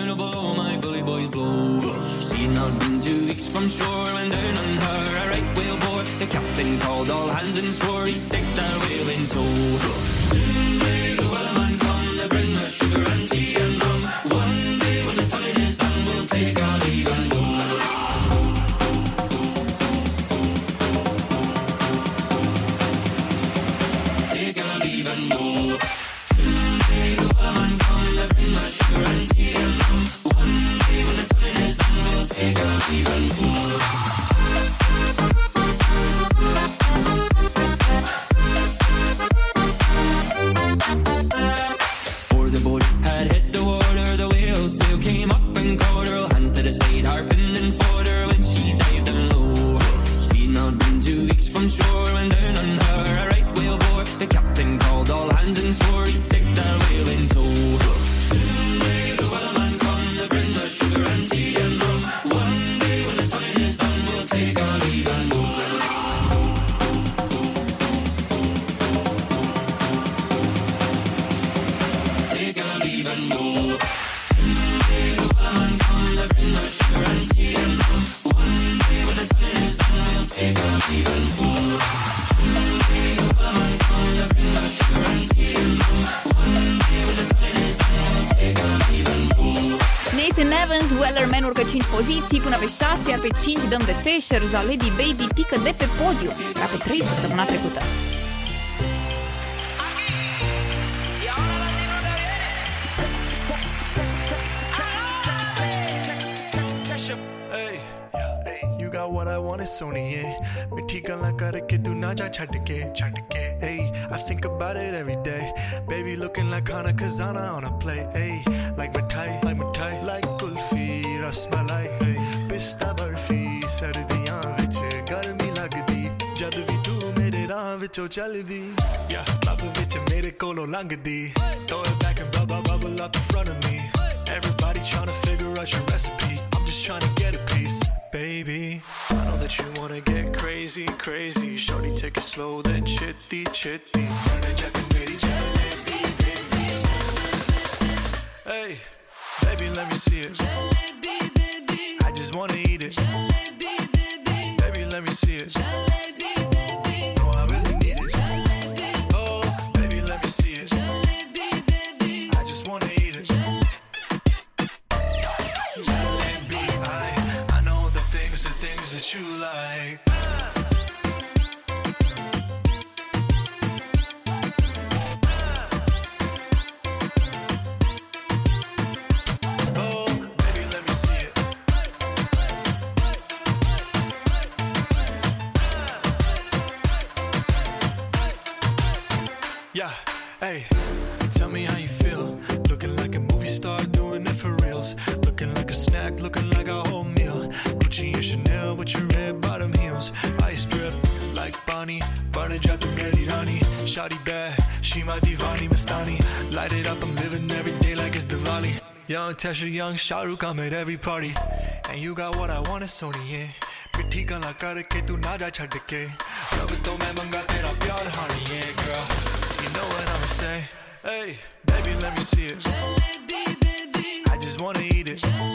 competiții până pe 6, iar pe 5 dăm de teșer, jalebi, baby, pică de pe podiu, ca pe 3 săptămâna trecută. what I want is Sony, yeah. I think about it every day. Baby looking like Hana Kazana on a play. jollity. Yeah, Popovich and made it go no longer D. Throw it back and bubble bubble up in front of me. Everybody trying to figure out your recipe. I'm just trying to get a piece, baby. I know that you wanna get crazy, crazy. Shorty, take it slow, then chitty, chitty. Hey, baby, let me see it. Tasha Young, Shahrukh, I'm at every party. And you got what I want, it's Sony, yeah. Pretty gonna cut it, tu na ja chad. Love it, man, manga, tera pyar, honey, yeah, girl. You know what I'ma say. Hey, baby, let me see it. I just wanna eat it.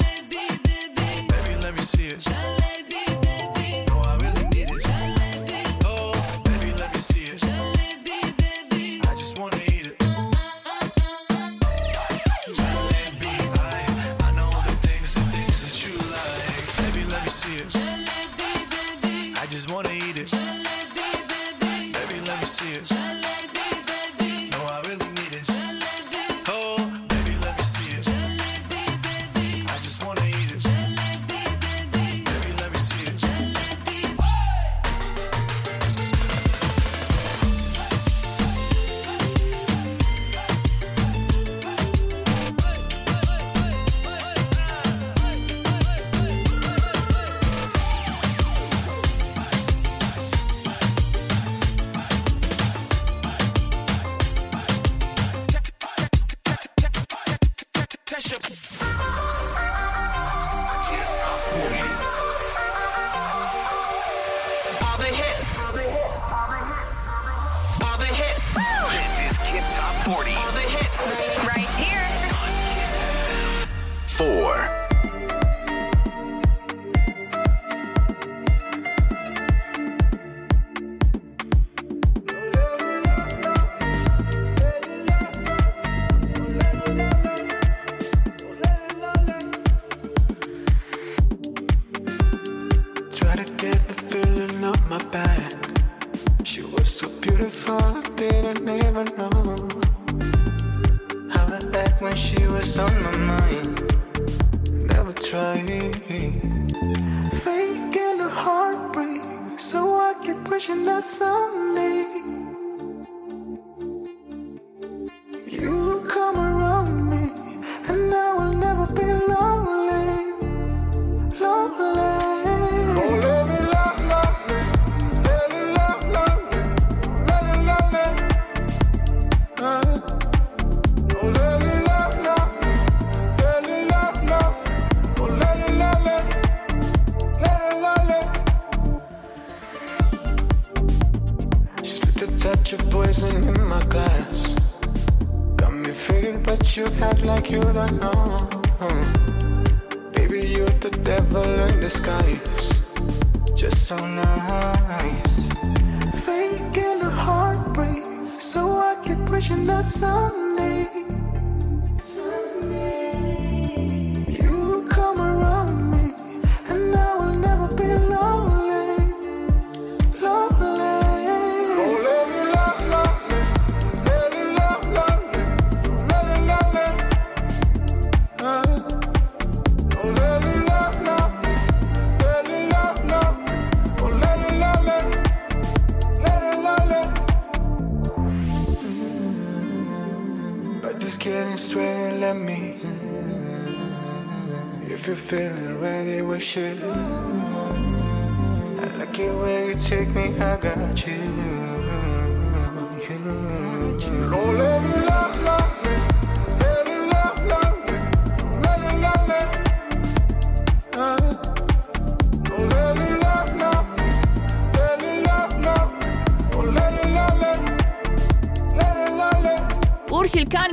that someday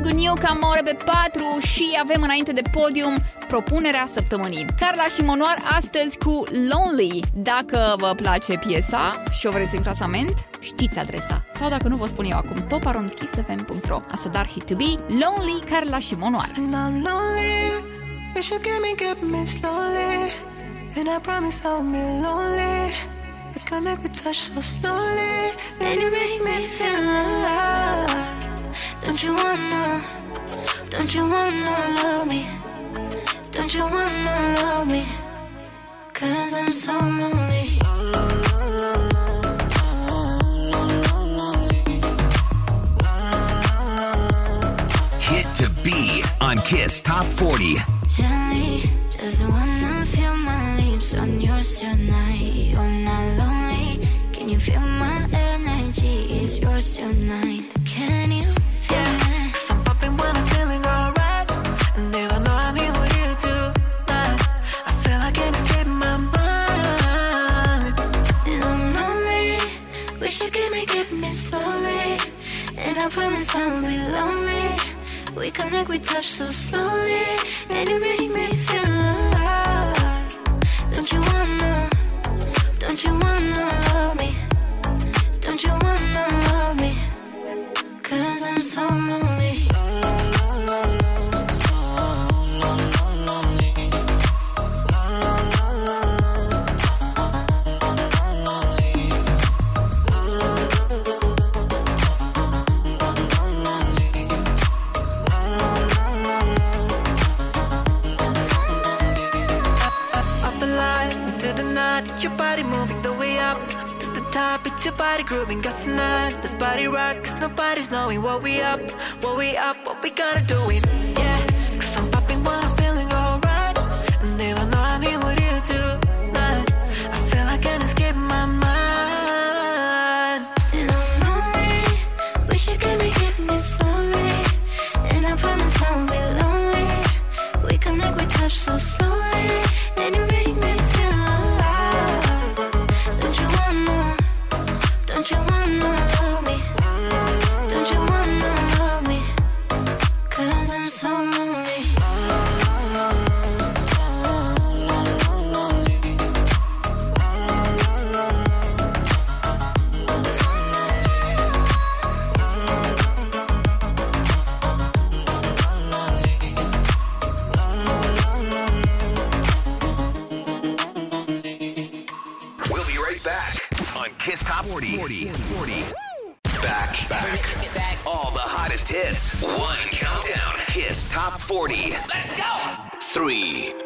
Urșil Can cu New Camore pe 4 și avem înainte de podium propunerea săptămânii. Carla și Monoar astăzi cu Lonely. Dacă vă place piesa și o vreți în clasament, știți adresa. Sau dacă nu, vă spun eu acum, toparondkissfm.ro Așadar, hit to be, Lonely, Carla și Monoar. And I'm lonely. Wish you give me, give me slowly. And I promise I'll be lonely. We connect, we touch so slowly. And you make me feel alive. Don't you wanna, don't you wanna love me? Don't you wanna love me? Cause I'm so lonely. Hit to be on Kiss Top 40. Gently, just wanna feel my lips on yours tonight. You're not lonely. Can you feel my energy? It's yours tonight. Can you feel? I'm popping when I'm feeling alright. And even though I need what you do, tonight, I feel like I can't escape my mind. And I'm lonely. Wish you give me, give me slowly. And I promise I'll be lonely. We connect, we touch so slowly. And you make me feel alive. Don't you wanna, don't you wanna love me? Don't you wanna your body grooving us tonight. This body rock, cause nobody's knowing what we up, what we up, what we gonna do it. Kiss Top 40. 40. 40. Back. Back. All the hottest hits. One countdown. Kiss Top 40. Let's go. Three.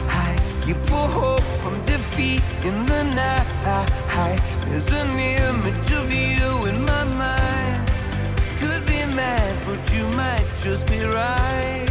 You pull hope from defeat in the night. There's an image of you in my mind. Could be mad, but you might just be right.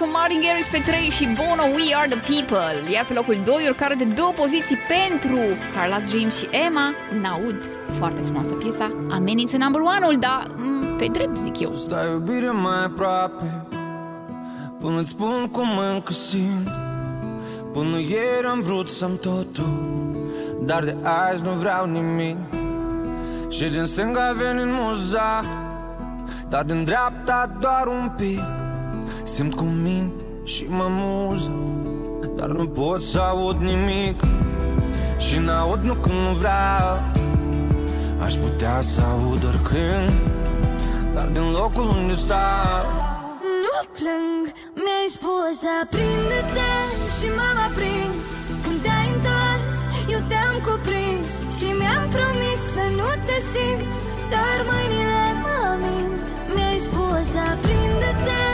Cu Martin Garrix pe 3 și Bono We Are The People. Iar pe locul 2 urcare de două poziții pentru Carla's Dream și Emma Naud. Foarte frumoasă piesa. Amenință number one-ul, dar m, pe drept zic eu. Stai iubire mai aproape Până-ți spun cum încă simt Până ieri am vrut să-mi totul Dar de azi nu vreau nimic Și din stânga veni în muza Dar din dreapta doar un pic Simt cum mint și mă muză Dar nu pot să aud nimic. Și n-aud nu când nu vreau Aș putea să aud oricând. Dar din locul unde stau Nu plâng, mi-ai spus aprinde-te și m-am aprins. Când te-ai întors, eu te-am cuprins Și mi-am promis să nu te simt. Dar mâinile mă mint Mi-ai spus aprinde-te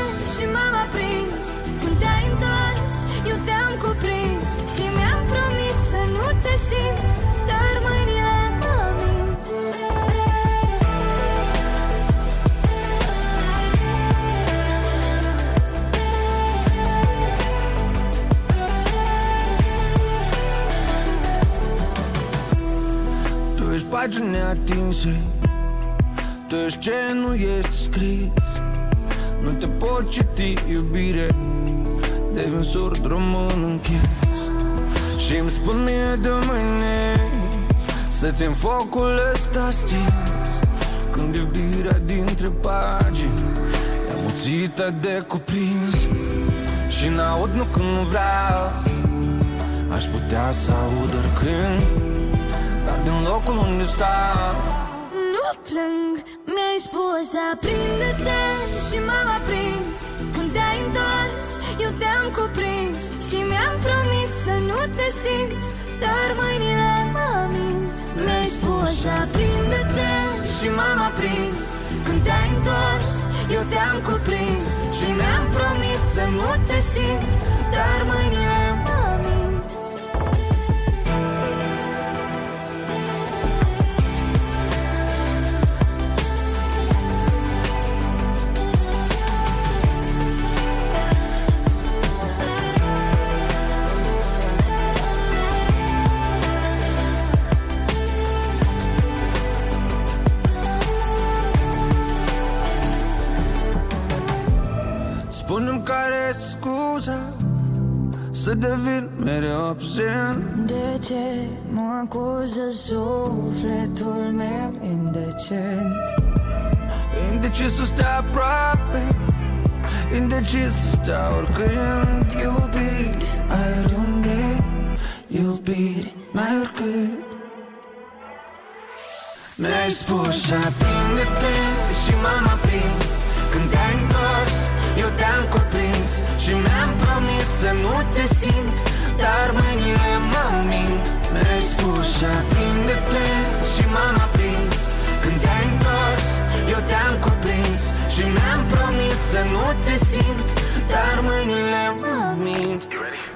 pagini neatinse Tu ești ce nu este scris. Nu te pot citi, iubire. Devin surd, rămân închis. Și îmi spun mie de mâine Să țin focul ăsta stins. Când iubirea dintre pagini E amuțită de cuprins. Și n-aud nu când nu vreau Aș putea să aud oricând Dar din locul unde stau Nu plâng, mi-ai spus aprinde-te și m-am aprins. Când te-ai întors, eu te-am cuprins Și mi-am promis să nu te simt Dar mâinile mă mint. Mi-ai spus aprinde-te și m-am aprins. Când te-ai întors, eu te-am cuprins Și mi-am promis să nu te simt Dar mâinile care e scuza Să devin mereu absent. De ce mă acuză sufletul meu indecent? Indecis să stea aproape Indecis să stea oricând. Iubire, ai oriunde Iubire, mai oricât Mi-ai spus și aprinde-te și m-am aprins. Când te-ai întors, eu te-am cuprins Și mi-am promis să nu te simt Dar mâinile mă mint. Mi-ai spus și aprinde-te și m-am aprins. Când te-ai întors, eu te-am cuprins Și mi-am promis să nu te simt Dar mâinile mă mint. Let's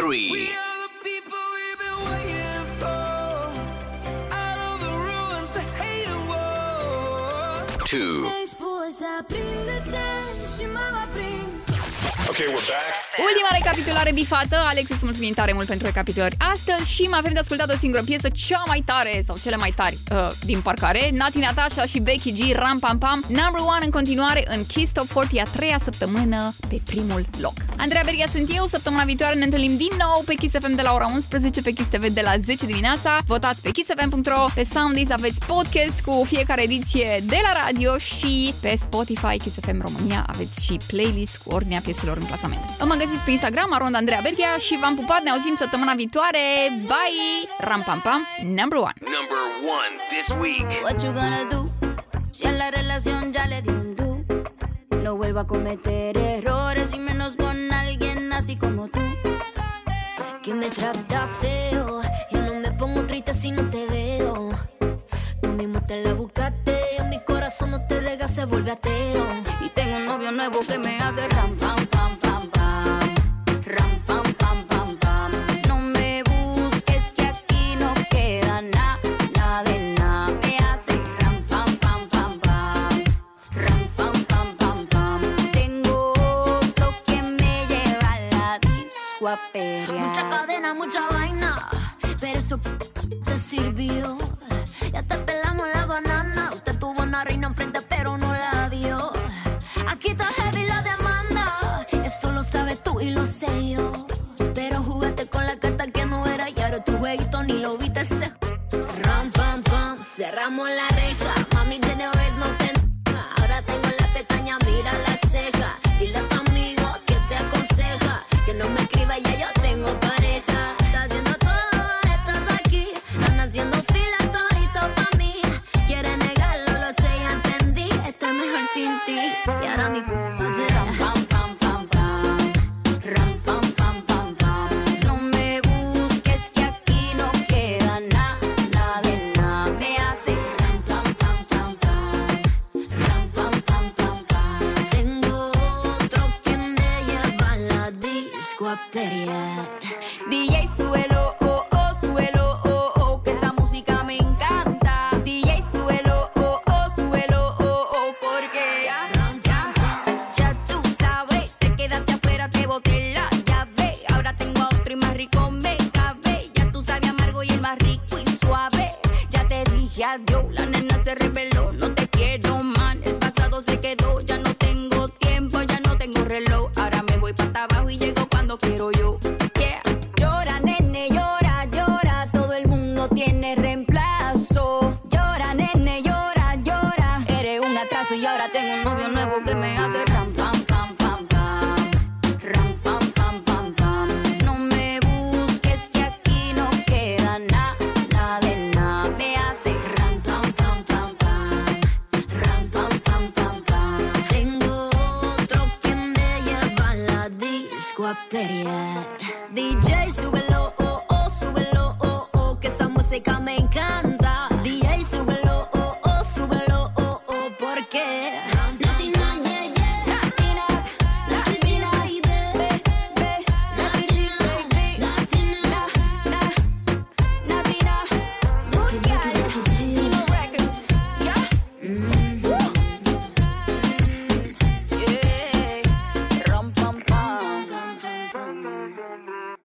3, two, Okay, we're back. Ultima recapitulare bifată. Alex, îți mulțumim tare mult pentru recapitulări astăzi și mai avem de ascultat o singură piesă, cea mai tare sau cele mai tari uh, din parcare. Nati Natasha și Becky G, Ram Pam Pam, number one în continuare în Kiss Top 40 a treia săptămână pe primul loc. Andreea Berghia sunt eu, săptămâna viitoare ne întâlnim din nou pe Kiss FM de la ora 11, pe Kiss TV de la 10 dimineața. Votați pe kissfm.ro, pe Soundees aveți podcast cu fiecare ediție de la radio și pe Spotify Kiss FM România aveți și playlist cu ordinea pieselor în clasament. Mă găsiți pe Instagram, arond Andreea Berghia și v-am pupat, ne auzim săptămâna viitoare. Bye! Ram pam pam, number one! number one this week. What you gonna do? Si a la relación ya le di un do No vuelvo a cometer errores y menos con alguien así como tú Que me trata feo Yo no me pongo triste si no te veo Tú mismo te la buscaste En corazón no te rega, se vuelve ateo. Y tengo un novio nuevo que me hace ram pam pam pam pam. Ram pam pam pam pam. No me busques que aquí no queda nada, nada Me hace ram pam pam pam pam. Ram pam pam pam pam. Tengo otro que me lleva a la disco Mucha cadena, mucha vaina. Pero eso te sirvió. Ya te pelamos la banana y lo sé yo. Pero jugaste con la carta que no era Y ahora tu jueguito ni lo viste. Ram pam pam Cerramos la reja que me hace